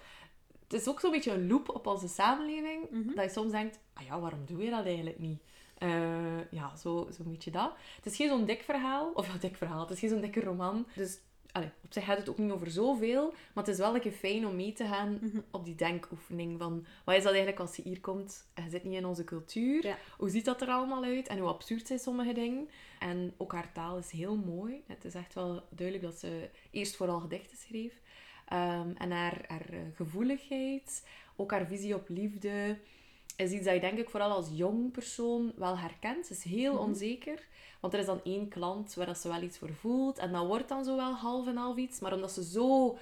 Het is ook zo'n beetje een loop op onze samenleving. Mhm. Dat je soms denkt, ah ja, waarom doe je dat eigenlijk niet? Eh, ja, zo- zo'n beetje dat. Het is geen zo'n dik verhaal. Of ja, dik verhaal. Het is geen zo'n dikke roman. Dus allee, op zich gaat het ook niet over zoveel. Maar het is wel een fijn om mee te gaan Mhm. op die denkoefening. Van, wat is dat eigenlijk als je hier komt en je zit niet in onze cultuur? Ja. Hoe ziet dat er allemaal uit? En hoe absurd zijn sommige dingen? En ook haar taal is heel mooi. Het is echt wel duidelijk dat ze eerst vooral gedichten schreef. Ehm, en haar, haar eh, gevoeligheid, ook haar visie op liefde, is iets dat je denk ik vooral als jong persoon wel herkent. Ze is heel Mhm. onzeker, want er is dan één klant waar dat ze wel iets voor voelt. En dat wordt dan zo wel half en half iets. Maar omdat ze zo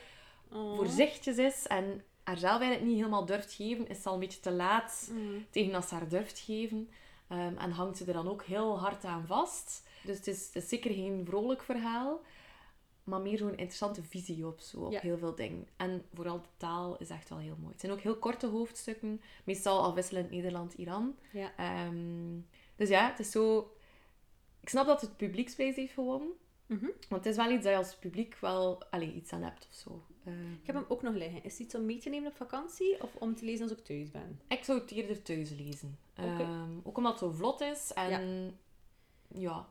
Oh. voorzichtig is en haarzelf eigenlijk niet helemaal durft geven, is het al een beetje te laat Mhm. tegen als ze haar durft geven. Ehm, en hangt ze er dan ook heel hard aan vast. Dus het is, het is zeker geen vrolijk verhaal, maar meer zo'n interessante visie op, zo, op Ja. heel veel dingen. En vooral de taal is echt wel heel mooi. Het zijn ook heel korte hoofdstukken, meestal afwisselend Nederland-Iran. Ja. Ehm, dus ja, het is zo... Ik snap dat het publieksprijs heeft gewonnen. Mhm. Want het is wel iets dat je als publiek wel allee, iets aan hebt of zo. Ehm, Ik heb hem ook nog liggen. Is het iets om mee te nemen op vakantie of om te lezen als ik thuis ben? Ik zou het eerder thuis lezen. Ehm, ook omdat het zo vlot is. En ja.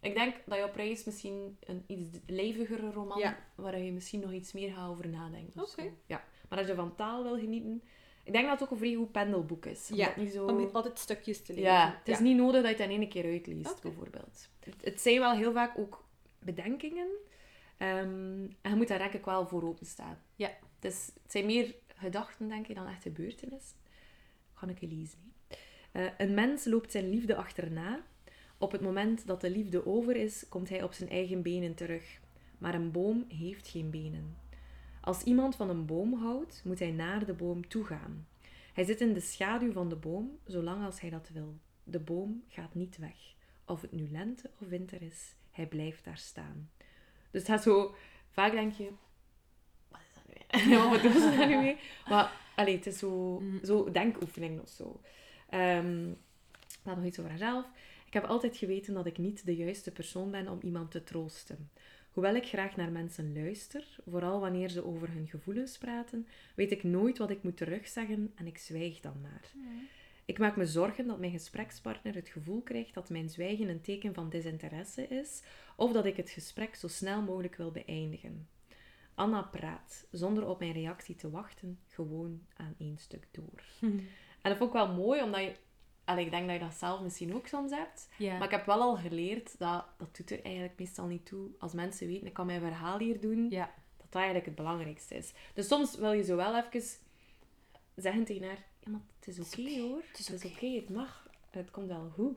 Ik denk dat op reis misschien een iets levigere roman, Ja. waar je misschien nog iets meer gaat over nadenken. Oké. Ja. Maar als je van taal wil genieten... Ik denk dat het ook een vrij goed pendelboek is. Ja, niet zo... Om altijd stukjes te lezen. Ja, het is Ja. niet nodig dat je het in één keer uitleest, bijvoorbeeld. Het, zijn wel heel vaak ook bedenkingen. Ehm, en je moet daar ik wel voor openstaan. Ja. Het, is, het zijn meer gedachten, denk ik, dan echt gebeurtenissen. Ga ik je lezen. Eh, een mens loopt zijn liefde achterna, Op het moment dat de liefde over is, komt hij op zijn eigen benen terug. Maar een boom heeft geen benen. Als iemand van een boom houdt, moet hij naar de boom toe gaan. Hij zit in de schaduw van de boom, zolang als hij dat wil. De boom gaat niet weg. Of het nu lente of winter is, hij blijft daar staan. Dus gaat zo... Vaak denk je... Wat is dat nu? Ja, wat doen ze daar nu mee? Maar, allee, het is zo, zo denkoefening of zo. Ehm laat nog iets over haarzelf. Ik heb altijd geweten dat ik niet de juiste persoon ben om iemand te troosten. Hoewel ik graag naar mensen luister, vooral wanneer ze over hun gevoelens praten, weet ik nooit wat ik moet terugzeggen en ik zwijg dan maar. Ik maak me zorgen dat mijn gesprekspartner het gevoel krijgt dat mijn zwijgen een teken van desinteresse is, of dat ik het gesprek zo snel mogelijk wil beëindigen. Anna praat, zonder op mijn reactie te wachten, gewoon aan één stuk door. En dat vond ik wel mooi, omdat je... Allee, ik denk dat je dat zelf misschien ook soms hebt. Maar ik heb wel al geleerd dat dat doet er eigenlijk meestal niet toe. Als mensen weten, ik kan mijn verhaal hier doen, dat dat eigenlijk het belangrijkste is. Dus soms wil je zo wel even zeggen tegen haar, ja, maar het is oké hoor. het is oké." het mag. Het komt wel goed.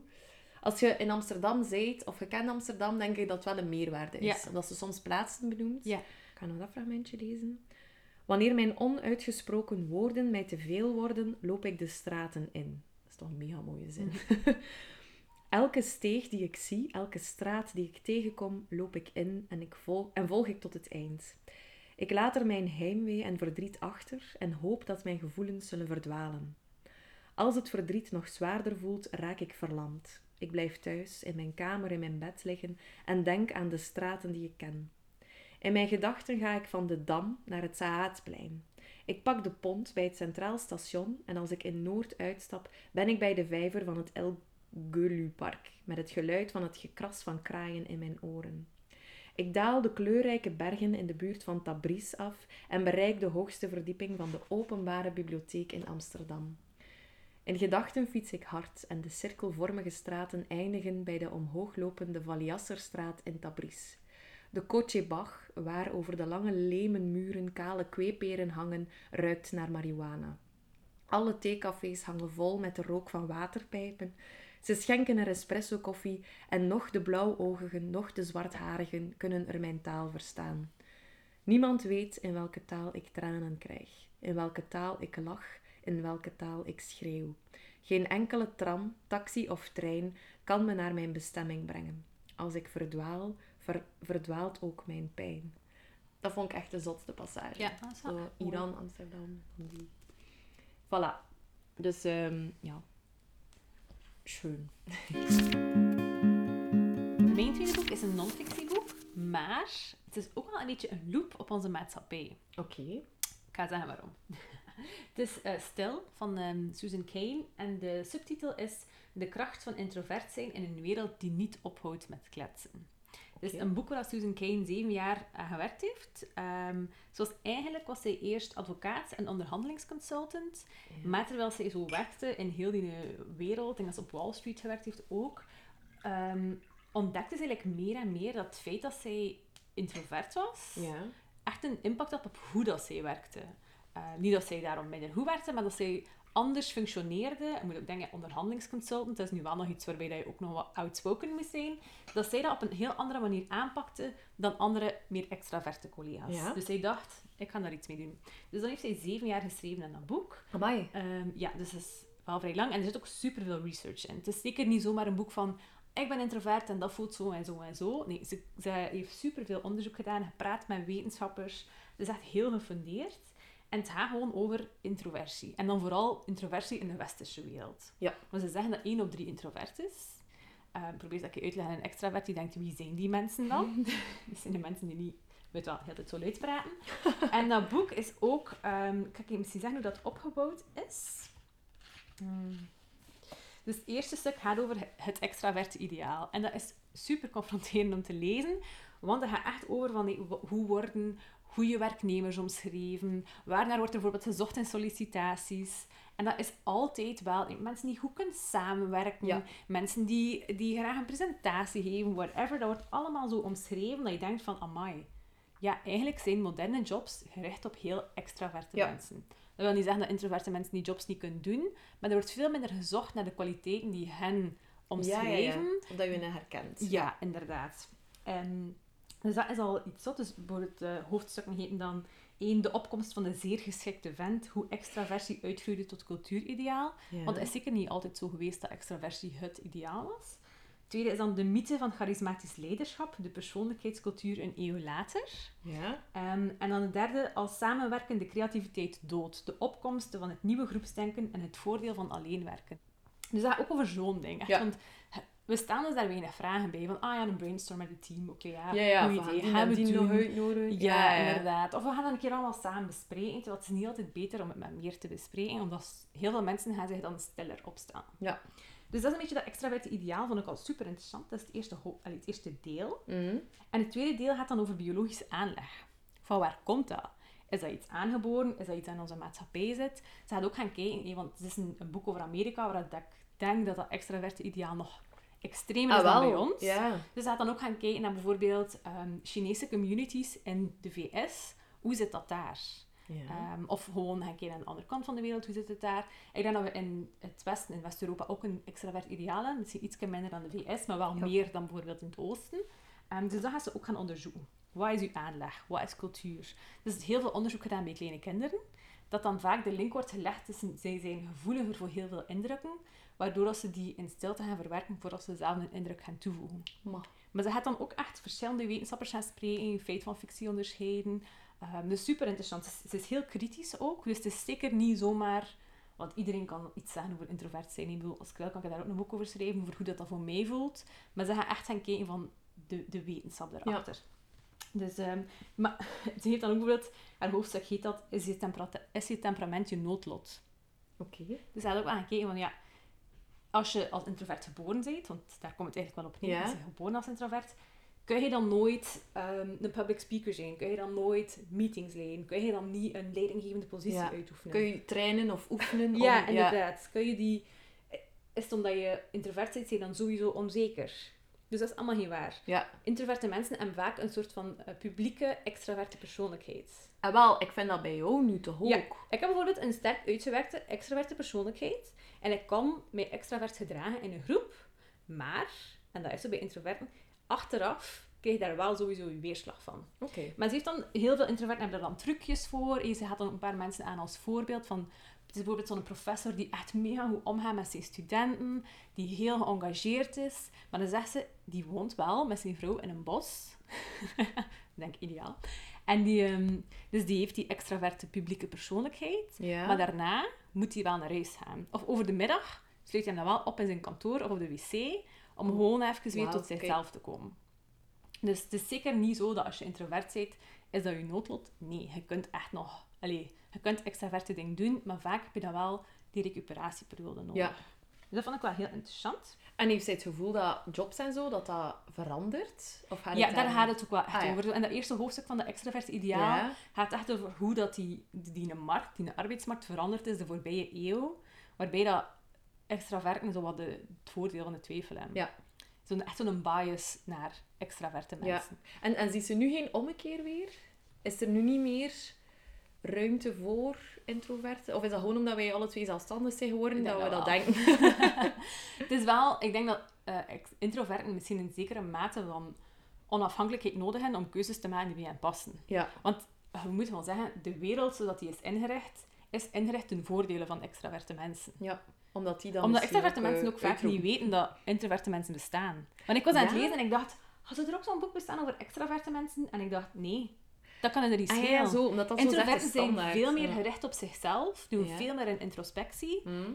Als je in Amsterdam zijt, of je kent Amsterdam, denk ik dat het wel een meerwaarde is. Ja. Omdat ze soms plaatsen benoemt. Ja. Ik ga nog dat fragmentje lezen. Wanneer mijn onuitgesproken woorden mij te veel worden, loop ik de straten in. Toch een mega mooie zin. elke steeg die ik zie, elke straat die ik tegenkom, loop ik in en, ik volg, en volg ik tot het eind. Ik laat er mijn heimwee en verdriet achter en hoop dat mijn gevoelens zullen verdwalen. Als het verdriet nog zwaarder voelt, raak ik verlamd. Ik blijf thuis, in mijn kamer, in mijn bed liggen en denk aan de straten die ik ken. In mijn gedachten ga ik van de Dam naar het Sahaatplein. Ik pak de pont bij het Centraal Station en als ik in Noord uitstap, ben ik bij de vijver van het El Gulu-park, met het geluid van het gekras van kraaien in mijn oren. Ik daal de kleurrijke bergen in de buurt van Tabriz af en bereik de hoogste verdieping van de openbare bibliotheek in Amsterdam. In gedachten fiets ik hard en de cirkelvormige straten eindigen bij de omhooglopende Valiasserstraat in Tabriz. De Kochebach, waar over de lange lemen muren kale kweeperen hangen, ruikt naar marihuana. Alle theecafés hangen vol met de rook van waterpijpen. Ze schenken er espresso koffie en nog de blauwogigen, nog de zwartharigen kunnen er mijn taal verstaan. Niemand weet in welke taal ik tranen krijg, in welke taal ik lach, in welke taal ik schreeuw. Geen enkele tram, taxi of trein kan me naar mijn bestemming brengen. Als ik verdwaal, ver- verdwaalt ook mijn pijn. Dat vond ik echt de zotste passage. Ja, dat Zo. Iran, Amsterdam, van die. Voilà. Dus ehm, ja. Schön. Mijn tweede boek is een non-fictieboek, maar het is ook wel een beetje een loop op onze maatschappij. Oké. Ik ga zeggen waarom. Het is eh, Stil van ehm, Susan Cain en de subtitel is De kracht van introvert zijn in een wereld die niet ophoudt met kletsen. Het is een boek waar Susan Cain zeven jaar aan gewerkt heeft. Zoals eigenlijk was zij eerst advocaat en onderhandelingsconsultant. Maar terwijl zij zo werkte in heel die wereld, en dat ze op Wall Street gewerkt heeft ook, ehm, ontdekte ze eigenlijk meer en meer dat het feit dat zij introvert was, Ja. echt een impact had op hoe dat zij werkte. Eh, niet dat zij daarom minder goed werkte, maar dat zij anders functioneerde. Je moet ook denken, onderhandelingsconsultant, dat is nu wel nog iets waarbij dat je ook nog wat outspoken moet zijn. Dat zij dat op een heel andere manier aanpakte dan andere, meer extraverte collega's. Ja. Dus zij dacht, ik ga daar iets mee doen. Dus dan heeft zij zeven jaar geschreven aan dat boek. Amai. Ehm, ja, dus het is wel vrij lang en er zit ook superveel research in. Het is zeker niet zomaar een boek van ik ben introvert en dat voelt zo en zo en zo. Nee, ze, ze heeft superveel onderzoek gedaan, gepraat met wetenschappers. Het is echt heel gefundeerd. En het gaat gewoon over introversie. En dan vooral introversie in de westerse wereld. Ja. Want ze zeggen dat 1 op 3 introvert is. Uh, probeer dat je uit te leggen aan een extravert die denkt, wie zijn die mensen dan? dat zijn de mensen die niet, weet wel, heel tijd zo luid praten. en dat boek is ook, ehm kan ik je misschien zeggen hoe dat opgebouwd is? Hmm. Dus het eerste stuk gaat over het extraverte ideaal. En dat is super confronterend om te lezen, want het gaat echt over van nee, hoe worden goede werknemers omschreven, waarnaar wordt er bijvoorbeeld gezocht in sollicitaties. En dat is altijd wel mensen die goed kunnen samenwerken, Ja. mensen die, die graag een presentatie geven, whatever. Dat wordt allemaal zo omschreven dat je denkt van, amai, ja, eigenlijk zijn moderne jobs gericht op heel extraverte Ja. mensen. Dat wil niet zeggen dat introverte mensen die jobs niet kunnen doen, maar er wordt veel minder gezocht naar de kwaliteiten die hen omschrijven. Ja, Omdat je hen herkent. Ja, inderdaad. En, dus dat is al iets zo. Dus bijvoorbeeld de hoofdstukken heten dan 1. De opkomst van de zeer geschikte vent. Hoe extraversie uitgroeide tot cultuurideaal. Ja. Want het is zeker niet altijd zo geweest dat extraversie het ideaal was. Tweede is dan de mythe van charismatisch leiderschap, de persoonlijkheidscultuur een eeuw later. Ja. Ehm, en dan de derde, als samenwerkende creativiteit dood, de opkomst van het nieuwe groepsdenken en het voordeel van alleen werken. Dus dat gaat ook over zo'n ding. Echt, Ja. Want we staan dus daar weinig vragen bij. Van, ah ja, een brainstorm met het team. Oké, ja, Ja, ja. goed van, idee. die Gaan en we die nog uitnodigen. Ja, inderdaad. Of we gaan dan een keer allemaal samen bespreken. Terwijl het is niet altijd beter om het met meer te bespreken, omdat heel veel mensen gaan zich dan stiller opstaan. Ja. Dus dat is een beetje dat extraverte ideaal, vond ik al super interessant. Dat is het eerste, allee, het eerste deel. Mhm. En het tweede deel gaat dan over biologische aanleg. Van waar komt dat? Is dat iets aangeboren? Is dat iets in onze maatschappij zit? Ze gaat ook gaan kijken, want het is een, een boek over Amerika, waar ik denk dat dat extraverte ideaal nog extremer is Ah, dan bij ons. Ja. Dus ze gaat dan ook gaan kijken naar bijvoorbeeld ehm, Chinese communities in de VS. Hoe zit dat daar? Ja. Ehm, of gewoon gaan kijken aan de andere kant van de wereld, hoe zit het daar? Ik denk dat we in het Westen, in West-Europa, ook een extravert ideaal hebben. Misschien iets minder dan de VS, maar wel Ja. meer dan bijvoorbeeld in het Oosten. Ehm, dus dat gaan ze ook gaan onderzoeken. Wat is uw aanleg? Wat is cultuur? Dus er is heel veel onderzoek gedaan bij kleine kinderen. Dat dan vaak de link wordt gelegd tussen zij zijn gevoeliger voor heel veel indrukken, waardoor dat ze die in stilte gaan verwerken voordat ze zelf een indruk gaan toevoegen. Maar, Maar ze gaat dan ook echt verschillende wetenschappers gaan spreken, feit van fictie onderscheiden. Ehm, dus super interessant. Ze is, ze is heel kritisch ook, dus het is zeker niet zomaar... Want iedereen kan iets zeggen over introvert zijn. Ik bedoel, als ik wil, kan ik daar ook een boek over schrijven, over hoe dat, dat voor mij voelt. Maar ze gaan echt gaan kijken van de, de wetenschap daarachter. Dus, ehm, maar ze heeft dan ook bijvoorbeeld, haar hoofdstuk heet dat, is je, tempera- is je temperament je noodlot? Oké. Dus hij had ook aan gekeken van ja, als je als introvert geboren bent, want daar komt het eigenlijk wel op neer, als je geboren als introvert, kun je dan nooit ehm, een public speaker zijn? Kun je dan nooit meetings leiden? Kun je dan niet een leidinggevende positie Ja. uitoefenen? Kun je trainen of oefenen? Ja, om- inderdaad. Kun je die... Is het omdat je introvert bent, ben je dan sowieso onzeker? Dus dat is allemaal geen waar. Ja. Introverte mensen hebben vaak een soort van eh, publieke, extraverte persoonlijkheid. En wel, ik vind dat bij jou nu ook. Ja. Ik heb bijvoorbeeld een sterk uitgewerkte extraverte persoonlijkheid. En ik kan mij extravert gedragen in een groep. Maar, en dat is zo bij introverten, achteraf krijg je daar wel sowieso je weerslag van. Oké. Maar ze heeft dan, heel veel introverten hebben daar dan trucjes voor. En ze gaat dan een paar mensen aan als voorbeeld van... Het is bijvoorbeeld zo'n professor die echt mega goed omgaat met zijn studenten. Die heel geëngageerd is. Maar dan zegt ze, die woont wel met zijn vrouw in een bos. Ik denk ideaal. En die, ehm, dus die heeft die extraverte publieke persoonlijkheid. Ja. Maar daarna moet hij wel naar huis gaan. Of over de middag sluit hij hem dan wel op in zijn kantoor of op de wc. Om Oh. gewoon even weer tot zichzelf te komen. Dus het is zeker niet zo dat als je introvert bent, is dat je noodlot. Nee, je kunt echt nog... Allee, je kunt extraverte dingen doen, maar vaak heb je dan wel die recuperatieperiode nodig. Ja. Dus dat vond ik wel heel interessant. En heeft zij het gevoel dat jobs en zo, dat dat verandert? Of gaat ja, het daar gaat het ook wel echt Ah, ja. over. En dat eerste hoofdstuk van de extraverte ideaal Ja. gaat echt over hoe dat die, die markt, die arbeidsmarkt veranderd is de voorbije eeuw. Waarbij dat extraverten zo wat de, het voordeel van de twijfel hebben. Ja. Zo'n, echt zo'n bias naar extraverte Ja. mensen. En, en ziet ze nu geen ommekeer weer? Is er nu niet meer ruimte voor introverten? Of is dat gewoon omdat wij alle twee zelfstandig zijn geworden, dat we dat wel. denken? Het is wel, ik denk dat eh, introverten misschien een zekere mate van onafhankelijkheid nodig hebben om keuzes te maken die bij hen passen. Ja. Want eh, we moeten wel zeggen, de wereld zoals die is ingericht, is ingericht ten voordele van extraverte mensen. ja. Omdat die dan Omdat extraverte ook, mensen eh, ook vaak uitroepen. niet weten dat introverte mensen bestaan. Want ik was aan het lezen en ik dacht, had er ook zo'n boek bestaan over extraverte mensen? En ik dacht, nee, dat kan er niet Ah schelen. ja, zo, omdat dat Introverten zijn veel meer gericht op zichzelf, doen Ja. veel meer in introspectie. Hm.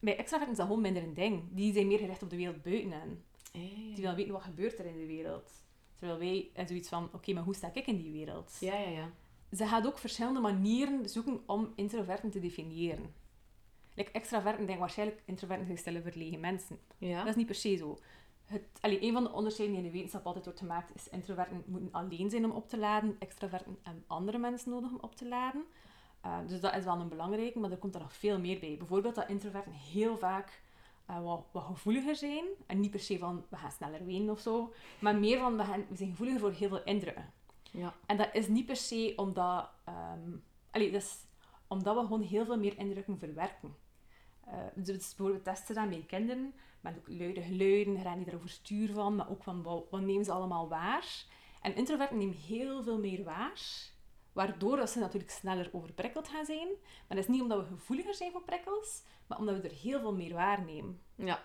Bij extraverten is dat gewoon minder een ding. Die zijn meer gericht op de wereld buiten hen. Die willen weten wat gebeurt er in de wereld. Terwijl wij en zoiets van, oké, maar hoe sta ik in die wereld? Ja, ja, ja. Ze gaat ook verschillende manieren zoeken om introverten te definiëren. Like extraverten denken waarschijnlijk introverten zijn stille verlegen mensen. Ja. Dat is niet per se zo. Het, allee, een van de onderscheiden die in de wetenschap altijd wordt gemaakt is introverten moeten alleen zijn om op te laden, extraverten hebben andere mensen nodig om op te laden. Uh, dus dat is wel een belangrijke, maar er komt er nog veel meer bij. Bijvoorbeeld dat introverten heel vaak uh, wat, wat gevoeliger zijn. En niet per se van, we gaan sneller wenen of zo. Maar meer van, we, gaan, we zijn gevoeliger voor heel veel indrukken. Ja. En dat is niet per se omdat... allee, dat is omdat we gewoon heel veel meer indrukken verwerken. Dus bijvoorbeeld testen dan bij kinderen, met ook luide geluiden, gaan die erover stuur van, maar ook van wat, wat nemen ze allemaal waar. En introverten nemen heel veel meer waar, waardoor ze natuurlijk sneller overprikkeld gaan zijn. Maar dat is niet omdat we gevoeliger zijn voor prikkels, maar omdat we er heel veel meer waarnemen. Ja.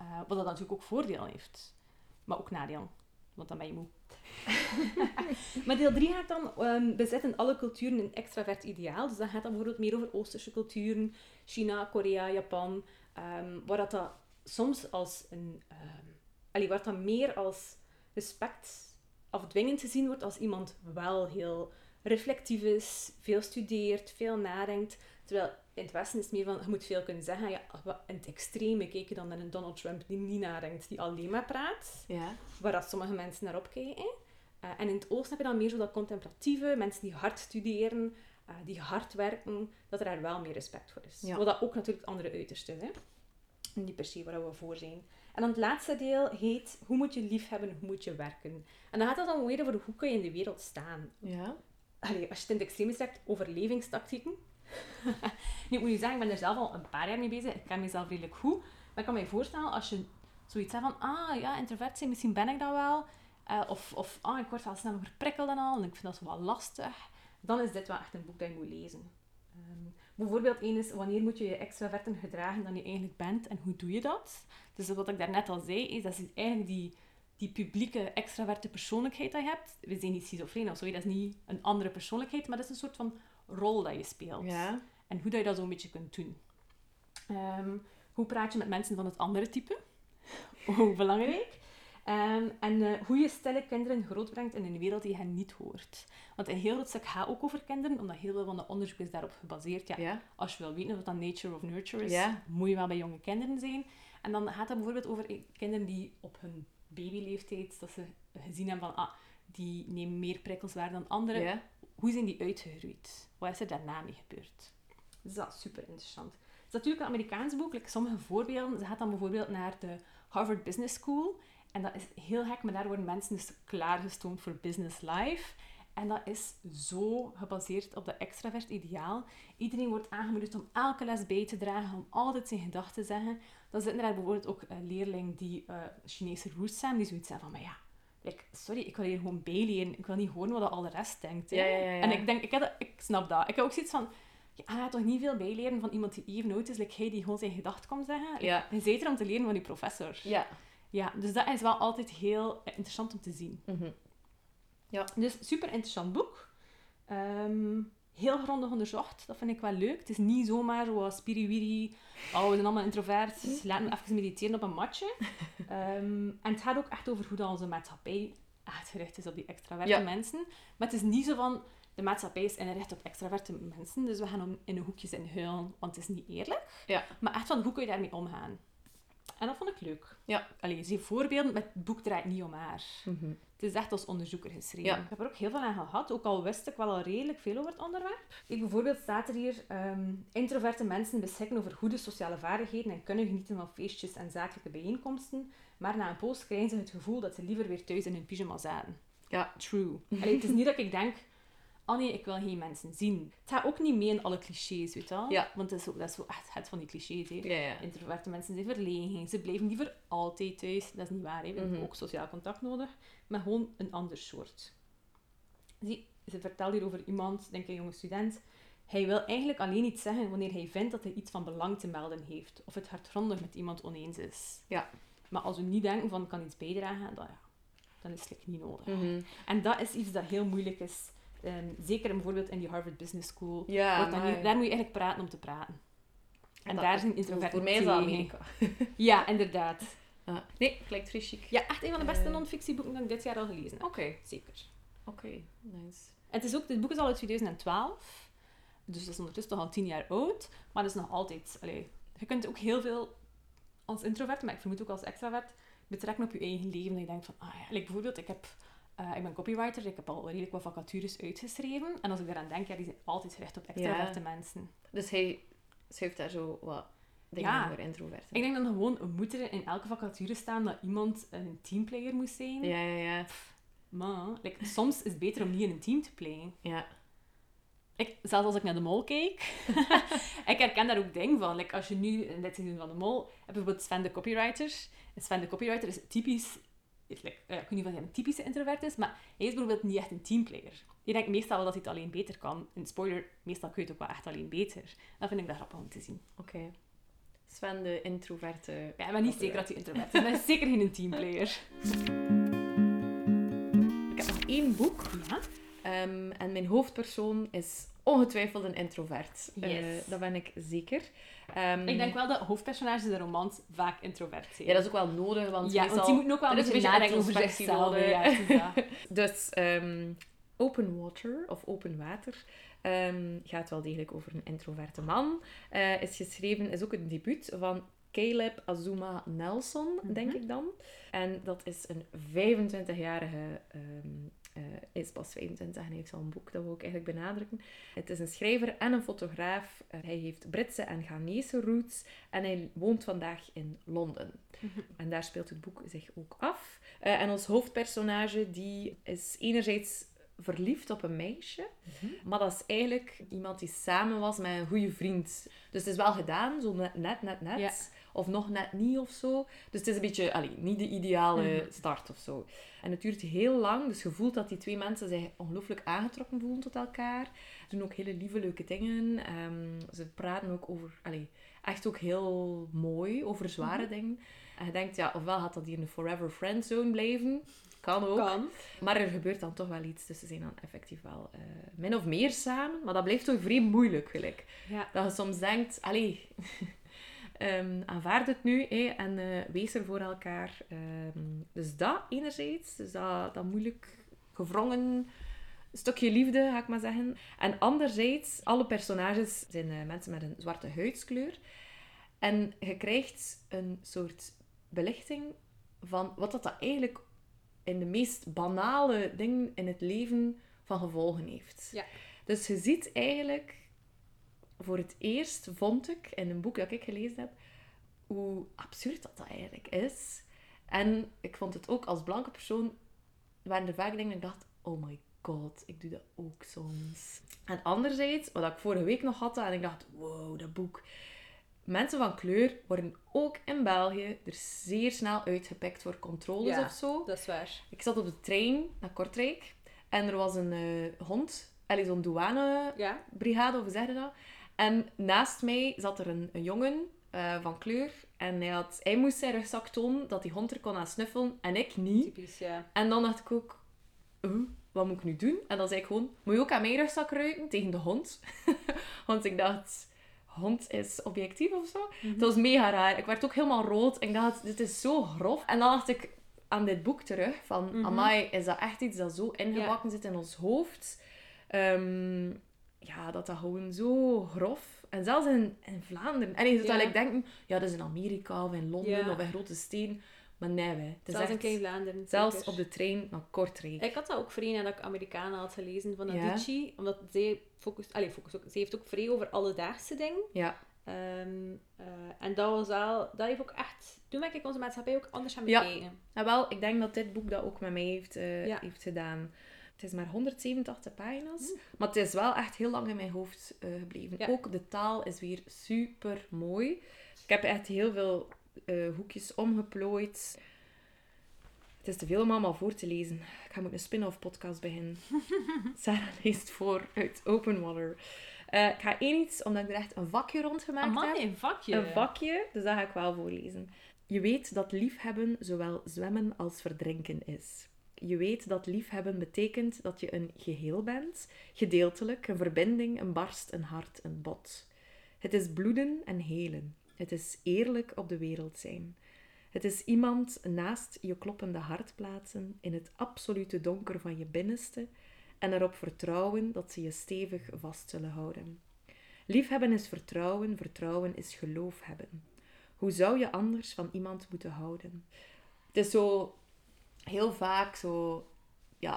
Uh, wat dat natuurlijk ook voordelen heeft, maar ook nadelen, want dan ben je moe. maar deel 3 gaat dan um, bezetten alle culturen een extravert ideaal. Dus dat gaat dan bijvoorbeeld meer over Oosterse culturen, China, Korea, Japan, um, waar dat, dat soms als een... Um, waar dat meer als respect afdwingend gezien wordt als iemand wel heel reflectief is, veel studeert, veel nadenkt. Terwijl in het Westen is het meer van, je moet veel kunnen zeggen. Ja, in het extreme kijken dan naar een Donald Trump die niet nadenkt, die alleen maar praat. Ja. Waar dat sommige mensen naar opkijken. Uh, en in het oosten heb je dan meer zo dat contemplatieve, mensen die hard studeren, uh, die hard werken, dat er daar wel meer respect voor is. Ja. Wat dat ook natuurlijk het andere uiterste is. Hè? Niet per se waar we voor zijn. En dan het laatste deel heet Hoe moet je lief hebben, hoe moet je werken? En dan gaat het dan weer over hoe kun je in de wereld staan. Ja. Als je het in het extreme zegt, overlevingstactieken. nu, ik moet je zeggen, ik ben er zelf al een paar jaar mee bezig. Ik ken mezelf redelijk goed. Maar ik kan me voorstellen, als je zoiets hebt van, ah ja, introvert zijn, misschien ben ik dat wel. Uh, of, of ah, ik word wel snel overprikkeld en al, en ik vind dat zo wel lastig. Dan is dit wel echt een boek dat je moet lezen. Um, bijvoorbeeld één is, wanneer moet je je extraverter gedragen dan je eigenlijk bent en hoe doe je dat? Dus wat ik daarnet al zei, is dat is eigenlijk die, die publieke extraverte persoonlijkheid dat je hebt. We zijn niet schizofreen of zo, dat is niet een andere persoonlijkheid, maar dat is een soort van rol dat je speelt. Ja. En hoe dat je dat zo'n beetje kunt doen. Um, hoe praat je met mensen van het andere type? Hoe belangrijk. Um, en uh, hoe je stille kinderen grootbrengt in een wereld die hen niet hoort. Want een heel groot stuk gaat ook over kinderen, omdat heel veel van de onderzoek is daarop gebaseerd. Ja, ja. Als je wil weten of dat nature of nurture is, ja. moet je wel bij jonge kinderen zijn. En dan gaat het bijvoorbeeld over kinderen die op hun babyleeftijd, dat ze gezien hebben van, ah, die nemen meer prikkels waar dan anderen. Ja. Hoe zijn die uitgegroeid? Wat is er daarna mee gebeurd? Dus dat is super interessant. Het is natuurlijk een Amerikaans boek. Like sommige voorbeelden, ze gaat dan bijvoorbeeld naar de Harvard Business School. En dat is heel gek, maar daar worden mensen dus klaargestoomd voor business life. En dat is zo gebaseerd op de extravert ideaal. Iedereen wordt aangemoedigd om elke les bij te dragen, om altijd zijn gedachten te zeggen. Dan zitten er bijvoorbeeld ook uh, leerlingen die uh, Chinese roots zijn, die zoiets zeggen van, maar ja, like, sorry, ik wil hier gewoon bijleren. Ik wil niet horen wat al de rest denkt. Ja, ja, ja, en ik denk, ik, heb, ik snap dat. Ik heb ook zoiets van, je gaat toch niet veel bijleren van iemand die even oud is, like hij die gewoon zijn gedachten komt zeggen. Ja. Je zit er om te leren van je professor. Ja. Ja, dus dat is wel altijd heel interessant om te zien. Mhm. Dus super interessant boek. Ehm, heel grondig onderzocht, dat vind ik wel leuk. Het is niet zomaar zoals spiriwiri, oh we zijn allemaal introvert, laten we even mediteren op een matje. Ehm, en het gaat ook echt over hoe dat onze maatschappij echt gericht is op die extraverte Ja. mensen. Maar het is niet zo van, de maatschappij is ingericht op extraverte mensen, dus we gaan om in een hoekje zitten huilen, want het is niet eerlijk. Ja. Maar echt van, hoe kun je daarmee omgaan? En dat vond ik leuk. Ja. Allee, zie voorbeelden, maar het boek draait niet om haar. Mhm. Het is echt als onderzoeker geschreven. Ja. Ik heb er ook heel veel aan gehad, ook al wist ik wel al redelijk veel over het onderwerp. Ik, bijvoorbeeld staat er hier, ehm, introverte mensen beschikken over goede sociale vaardigheden en kunnen genieten van feestjes en zakelijke bijeenkomsten, maar na een poos krijgen ze het gevoel dat ze liever weer thuis in hun pyjama zaten. Ja. True. Allee, het is niet dat ik denk, oh nee, ik wil geen mensen zien. Het gaat ook niet mee in alle clichés, weet je wel? Ja. Want dat is, zo, dat is echt het van die clichés, hè. Ja, ja. Introverte mensen zijn verlegen, ze blijven niet voor altijd thuis. Dat is niet waar, hè. we hebben Mhm. ook sociaal contact nodig, maar gewoon een ander soort. Zie, ze vertelt hier over iemand, denk ik een jonge student. Hij wil eigenlijk alleen iets zeggen wanneer hij vindt dat hij iets van belang te melden heeft, of het hardgrondig met iemand oneens is. Ja. Maar als we niet denken van, kan iets bijdragen, dan, ja, dan is het niet nodig. Mhm. En dat is iets dat heel moeilijk is. Ehm, zeker bijvoorbeeld in die Harvard Business School. Ja, wordt dan daar moet je eigenlijk praten om te praten. En Dat- daar zijn introverten Voor mij is dat. Amerika. Ja, inderdaad. Ah. Nee, klinkt vrij chic. Ja, echt een van de beste Eh. non-fictieboeken dat ik dit jaar al gelezen heb. Oké. Zeker. Oké, nice. En het, is ook, dit boek is al uit 2012. Dus dat is ondertussen toch al tien jaar oud. Maar dat is nog altijd... Allee, je kunt ook heel veel als introvert, maar ik vermoed ook als extravert, betrekken op je eigen leven. Dat je denkt van, ah ja, like bijvoorbeeld, ik, heb, eh, ik ben copywriter, ik heb al redelijk wat vacatures uitgeschreven. En als ik daaraan denk, ja, die zijn altijd gericht op extraverte mensen. Dus hij schuift daar zo wat dingen Ja. voor introverten. Ik denk dan gewoon, moet er in elke vacature staan dat iemand een teamplayer moet zijn. Ja, ja, ja. Maar like, soms is het beter om niet in een team te playen. Ja. ik, zelfs als ik naar de mol keek, ik herken daar ook dingen van. Like, als je nu in dit seizoen van de mol hebt, bijvoorbeeld Sven de copywriter. En Sven de copywriter is typisch, is, like, uh, ik weet niet of hij een typische introvert is, maar hij is bijvoorbeeld niet echt een teamplayer. Je denkt meestal wel dat hij het alleen beter kan. In spoiler, meestal kun je het ook wel echt alleen beter. Dat vind ik wel grappig om te zien. Oké. Sven de introverte... Ja, maar niet zeker dat hij introvert is. Hij is zeker geen teamplayer. Ik heb nog één boek. Ja? Um, en mijn hoofdpersoon is ongetwijfeld een introvert. Yes. Uh, dat ben ik zeker. Um, ik denk wel dat hoofdpersonages in de romans vaak introvert zijn. Ja, dat is ook wel nodig. Want, ja, want die moeten ook wel een beetje nadenken over zichzelf. Ja, dus um, Open Water, of Open Water, um, gaat wel degelijk over een introverte man. Uh, is geschreven, is ook een debuut van Caleb Azuma Nelson, mm -hmm. denk ik dan. En dat is een 25-jarige um, uh, is pas 25 en heeft al een boek, dat wil ik eigenlijk benadrukken. Het is een schrijver en een fotograaf. Uh, hij heeft Britse en Ghanese roots en hij woont vandaag in Londen. Mm -hmm. En daar speelt het boek zich ook af. Uh, en ons hoofdpersonage die is enerzijds verliefd op een meisje, mm -hmm. maar dat is eigenlijk iemand die samen was met een goede vriend. Dus het is wel gedaan, zo net, net, net, net. Ja. Of nog net niet of zo. Dus het is een beetje, allee, niet de ideale -hmm. start of zo. En het duurt heel lang, dus je voelt dat die twee mensen zich ongelooflijk aangetrokken voelen tot elkaar. Ze doen ook hele lieve, leuke dingen. Um, ze praten ook over, allee, echt ook heel mooi, over zware mm -hmm. dingen. En je denkt, ja, ofwel gaat dat hier een forever friend zone blijven. Kan ook. Kan. Maar er gebeurt dan toch wel iets. Dus ze zijn dan effectief wel uh, min of meer samen. Maar dat blijft toch vrij moeilijk, gelijk. Ja. Dat je soms denkt, allee... Um, aanvaard het nu hé, en uh, wees er voor elkaar. Um, dus dat enerzijds, dus dat, dat moeilijk gevrongen stukje liefde, ga ik maar zeggen. En anderzijds, alle personages zijn uh, mensen met een zwarte huidskleur. En je krijgt een soort belichting van wat dat, dat eigenlijk in de meest banale dingen in het leven van gevolgen heeft. Ja. Dus je ziet eigenlijk voor het eerst vond ik in een boek dat ik gelezen heb, hoe absurd dat, dat eigenlijk is. En ik vond het ook als blanke persoon, waren er vaak dingen dat ik dacht, oh my god, ik doe dat ook soms. En anderzijds, wat ik vorige week nog had, en ik dacht, wow, dat boek. Mensen van kleur worden ook in België er zeer snel uitgepikt voor controles ja, of zo. dat is waar. Ik zat op de trein naar Kortrijk en er was een uh, hond, zo'n douanebrigade, ja. of hoe zeg je dat? En naast mij zat er een, een jongen uh, van kleur. En hij, had, hij moest zijn rugzak tonen, dat die hond er kon aan snuffelen. En ik niet. Typisch, ja. En dan dacht ik ook, wat moet ik nu doen? En dan zei ik gewoon, moet je ook aan mijn rugzak ruiken tegen de hond? Want ik dacht, hond is objectief of zo. Mm -hmm. Het was mega raar. Ik werd ook helemaal rood. En ik dacht, dit is zo grof. En dan dacht ik aan dit boek terug. Van, mm -hmm. amai, is dat echt iets dat zo ingebakken ja. zit in ons hoofd? Um, ja, dat dat gewoon zo grof... En zelfs in, in Vlaanderen. En je zou ja. denken, ja, dat is in Amerika of in Londen of in grote steden. Maar nee, wij. Het zelfs echt, in Vlaanderen. Zelfs zeker. op de trein naar Kortrijk. Ik had dat ook vrij nadat ik Amerikanen had gelezen van Adichie. Omdat zij focust... Allee, focus ook. Ze heeft ook vrij over alledaagse dingen. Ja. Um, uh, en dat was wel... Dat heeft ook echt... Toen ben ik onze maatschappij ook anders gaan bekijken. Ja. ja, wel. Ik denk dat dit boek dat ook met mij heeft, uh, ja. heeft gedaan. Het is maar 187 pagina's. Mm. Maar het is wel echt heel lang in mijn hoofd uh, gebleven. Ja. Ook de taal is weer super mooi. Ik heb echt heel veel uh, hoekjes omgeplooid. Het is te veel om allemaal voor te lezen. Ik ga met een spin-off podcast beginnen. Sarah leest voor uit Open Water. Uh, ik ga één iets, omdat ik er echt een vakje rond gemaakt Amai, heb. een vakje? Een vakje, dus dat ga ik wel voorlezen. Je weet dat liefhebben zowel zwemmen als verdrinken is. Je weet dat liefhebben betekent dat je een geheel bent, gedeeltelijk, een verbinding, een barst, een hart, een bot. Het is bloeden en helen. Het is eerlijk op de wereld zijn. Het is iemand naast je kloppende hart plaatsen in het absolute donker van je binnenste en erop vertrouwen dat ze je stevig vast zullen houden. Liefhebben is vertrouwen, vertrouwen is geloof hebben. Hoe zou je anders van iemand moeten houden? Het is zo heel vaak zo, ja,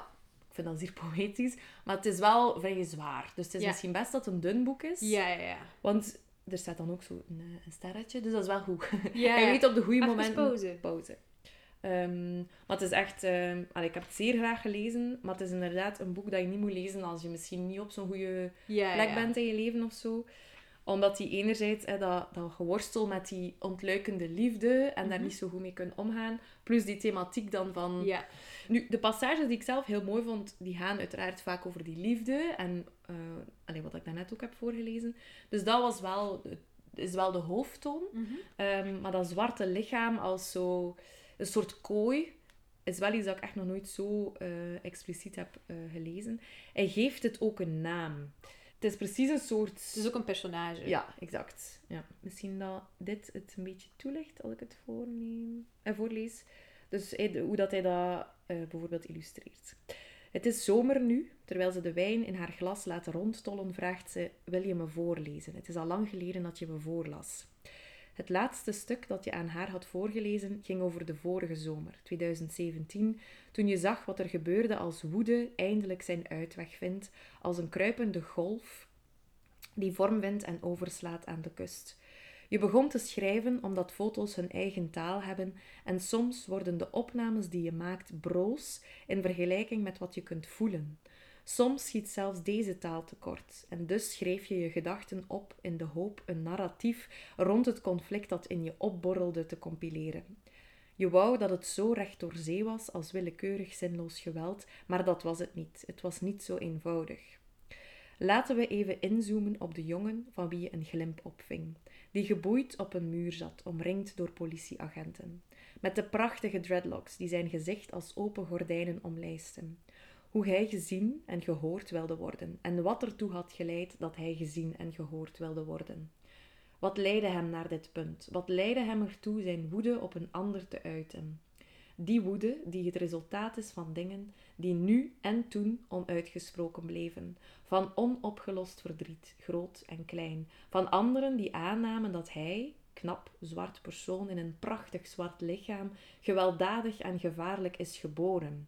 ik vind dat zeer poëtisch, maar het is wel vrij zwaar. Dus het is Ja. misschien best dat het een dun boek is. Ja, ja, ja. Want er staat dan ook zo een, eh, een sterretje, dus dat is wel goed. Ja, Hij weet op de goede momenten... pauze. pauze. Ehm, maar het is echt... ehm, allee, ik heb het zeer graag gelezen, maar het is inderdaad een boek dat je niet moet lezen als je misschien niet op zo'n goede Ja, plek bent in je leven of zo. Omdat die enerzijds hè, dat, dat geworstel met die ontluikende liefde en daar Mhm. niet zo goed mee kunt omgaan. Plus die thematiek dan van... Ja. Nu, de passages die ik zelf heel mooi vond, die gaan uiteraard vaak over die liefde. En eh, allee, wat ik daarnet ook heb voorgelezen. Dus dat was wel, is wel de hoofdtoon. Mhm. Ehm, maar dat zwarte lichaam als zo een soort kooi is wel iets dat ik echt nog nooit zo eh, expliciet heb eh, gelezen. Hij geeft het ook een naam. Het is precies een soort... Het is ook een personage. Ja, exact. Ja. Misschien dat dit het een beetje toelicht als ik het voorneem, eh, voorlees. Dus hij- de- hoe dat hij dat eh, bijvoorbeeld illustreert. Het is zomer nu. Terwijl ze de wijn in haar glas laat rondtollen, vraagt ze: Wil je me voorlezen? Het is al lang geleden dat je me voorlas. Het laatste stuk dat je aan haar had voorgelezen ging over de vorige zomer, 2017, toen je zag wat er gebeurde als woede eindelijk zijn uitweg vindt, als een kruipende golf die vorm wint en overslaat aan de kust. Je begon te schrijven omdat foto's hun eigen taal hebben en soms worden de opnames die je maakt broos in vergelijking met wat je kunt voelen. Soms schiet zelfs deze taal tekort en dus schreef je je gedachten op in de hoop een narratief rond het conflict dat in je opborrelde te compileren. Je wou dat het zo recht door zee was als willekeurig zinloos geweld, maar dat was het niet. Het was niet zo eenvoudig. Laten we even inzoomen op de jongen van wie je een glimp opving, die geboeid op een muur zat, omringd door politieagenten, met de prachtige dreadlocks die zijn gezicht als open gordijnen omlijsten. Hoe hij gezien en gehoord wilde worden en wat ertoe had geleid dat hij gezien en gehoord wilde worden. Wat leidde hem naar dit punt? Wat leidde hem ertoe zijn woede op een ander te uiten? Die woede die het resultaat is van dingen die nu en toen onuitgesproken bleven, van onopgelost verdriet, groot en klein, van anderen die aannamen dat hij, knap zwart persoon in een prachtig zwart lichaam, gewelddadig en gevaarlijk is geboren.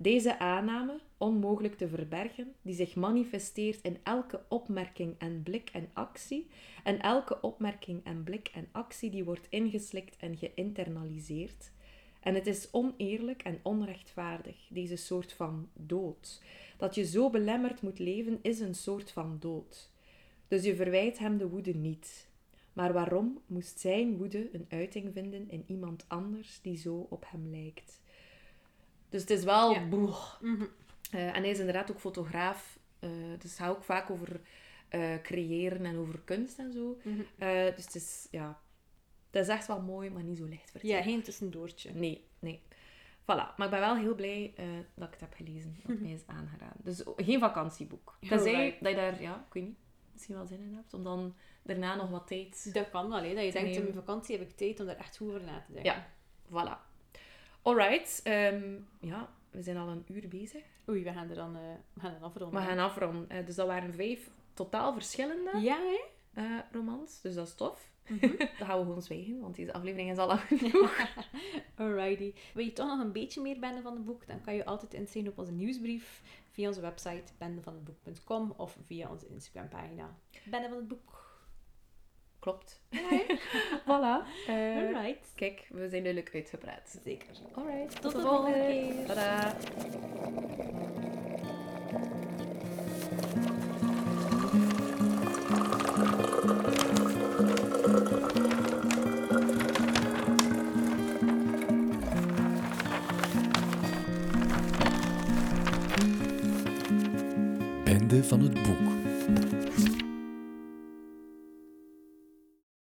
Deze aanname, onmogelijk te verbergen, die zich manifesteert in elke opmerking en blik en actie, en elke opmerking en blik en actie die wordt ingeslikt en geïnternaliseerd. En het is oneerlijk en onrechtvaardig, deze soort van dood. Dat je zo belemmerd moet leven is een soort van dood. Dus je verwijt hem de woede niet. Maar waarom moest zijn woede een uiting vinden in iemand anders die zo op hem lijkt? Dus het is wel... Ja. boeh. Mhm. Eh, en hij is inderdaad ook fotograaf. eh, dus hij houdt ook vaak over eh, creëren en over kunst en zo. Mhm. Dus het is, ja... Het is echt wel mooi, maar niet zo licht verteld. Ja, geen tussendoortje. Nee, nee. Voilà. Maar ik ben wel heel blij dat ik het heb gelezen. Dat mij is aangeraden. Dus geen vakantieboek. Tenzij dat je daar, ja, ik weet niet, misschien wel zin in hebt. Om dan daarna nog wat tijd... Dat kan wel, hè. Dat je denkt, in mijn vakantie heb ik tijd om daar echt goed over na te denken. Ja, voilà. Alright. ehm, ja, we zijn al een uur bezig. Oei, we gaan er dan, eh, we gaan afronden. We gaan afronden. Eh, dus dat waren vijf totaal verschillende Ja, hè? eh, romans. Dus dat is tof. Mhm. Dan gaan we gewoon zwijgen, want deze aflevering is al lang genoeg. Alrighty. Wil je toch nog een beetje meer Bende van het Boek? Dan kan je altijd inschrijven op onze nieuwsbrief via onze website bendevanhetboek.com of via onze Instagram-pagina Bende van het Boek. Klopt. Ja, Voilà. Eh, Alright. kijk, we zijn duidelijk uitgepraat. Zeker. Alright, Tot de volgende keer. Tada. Bende van het boek.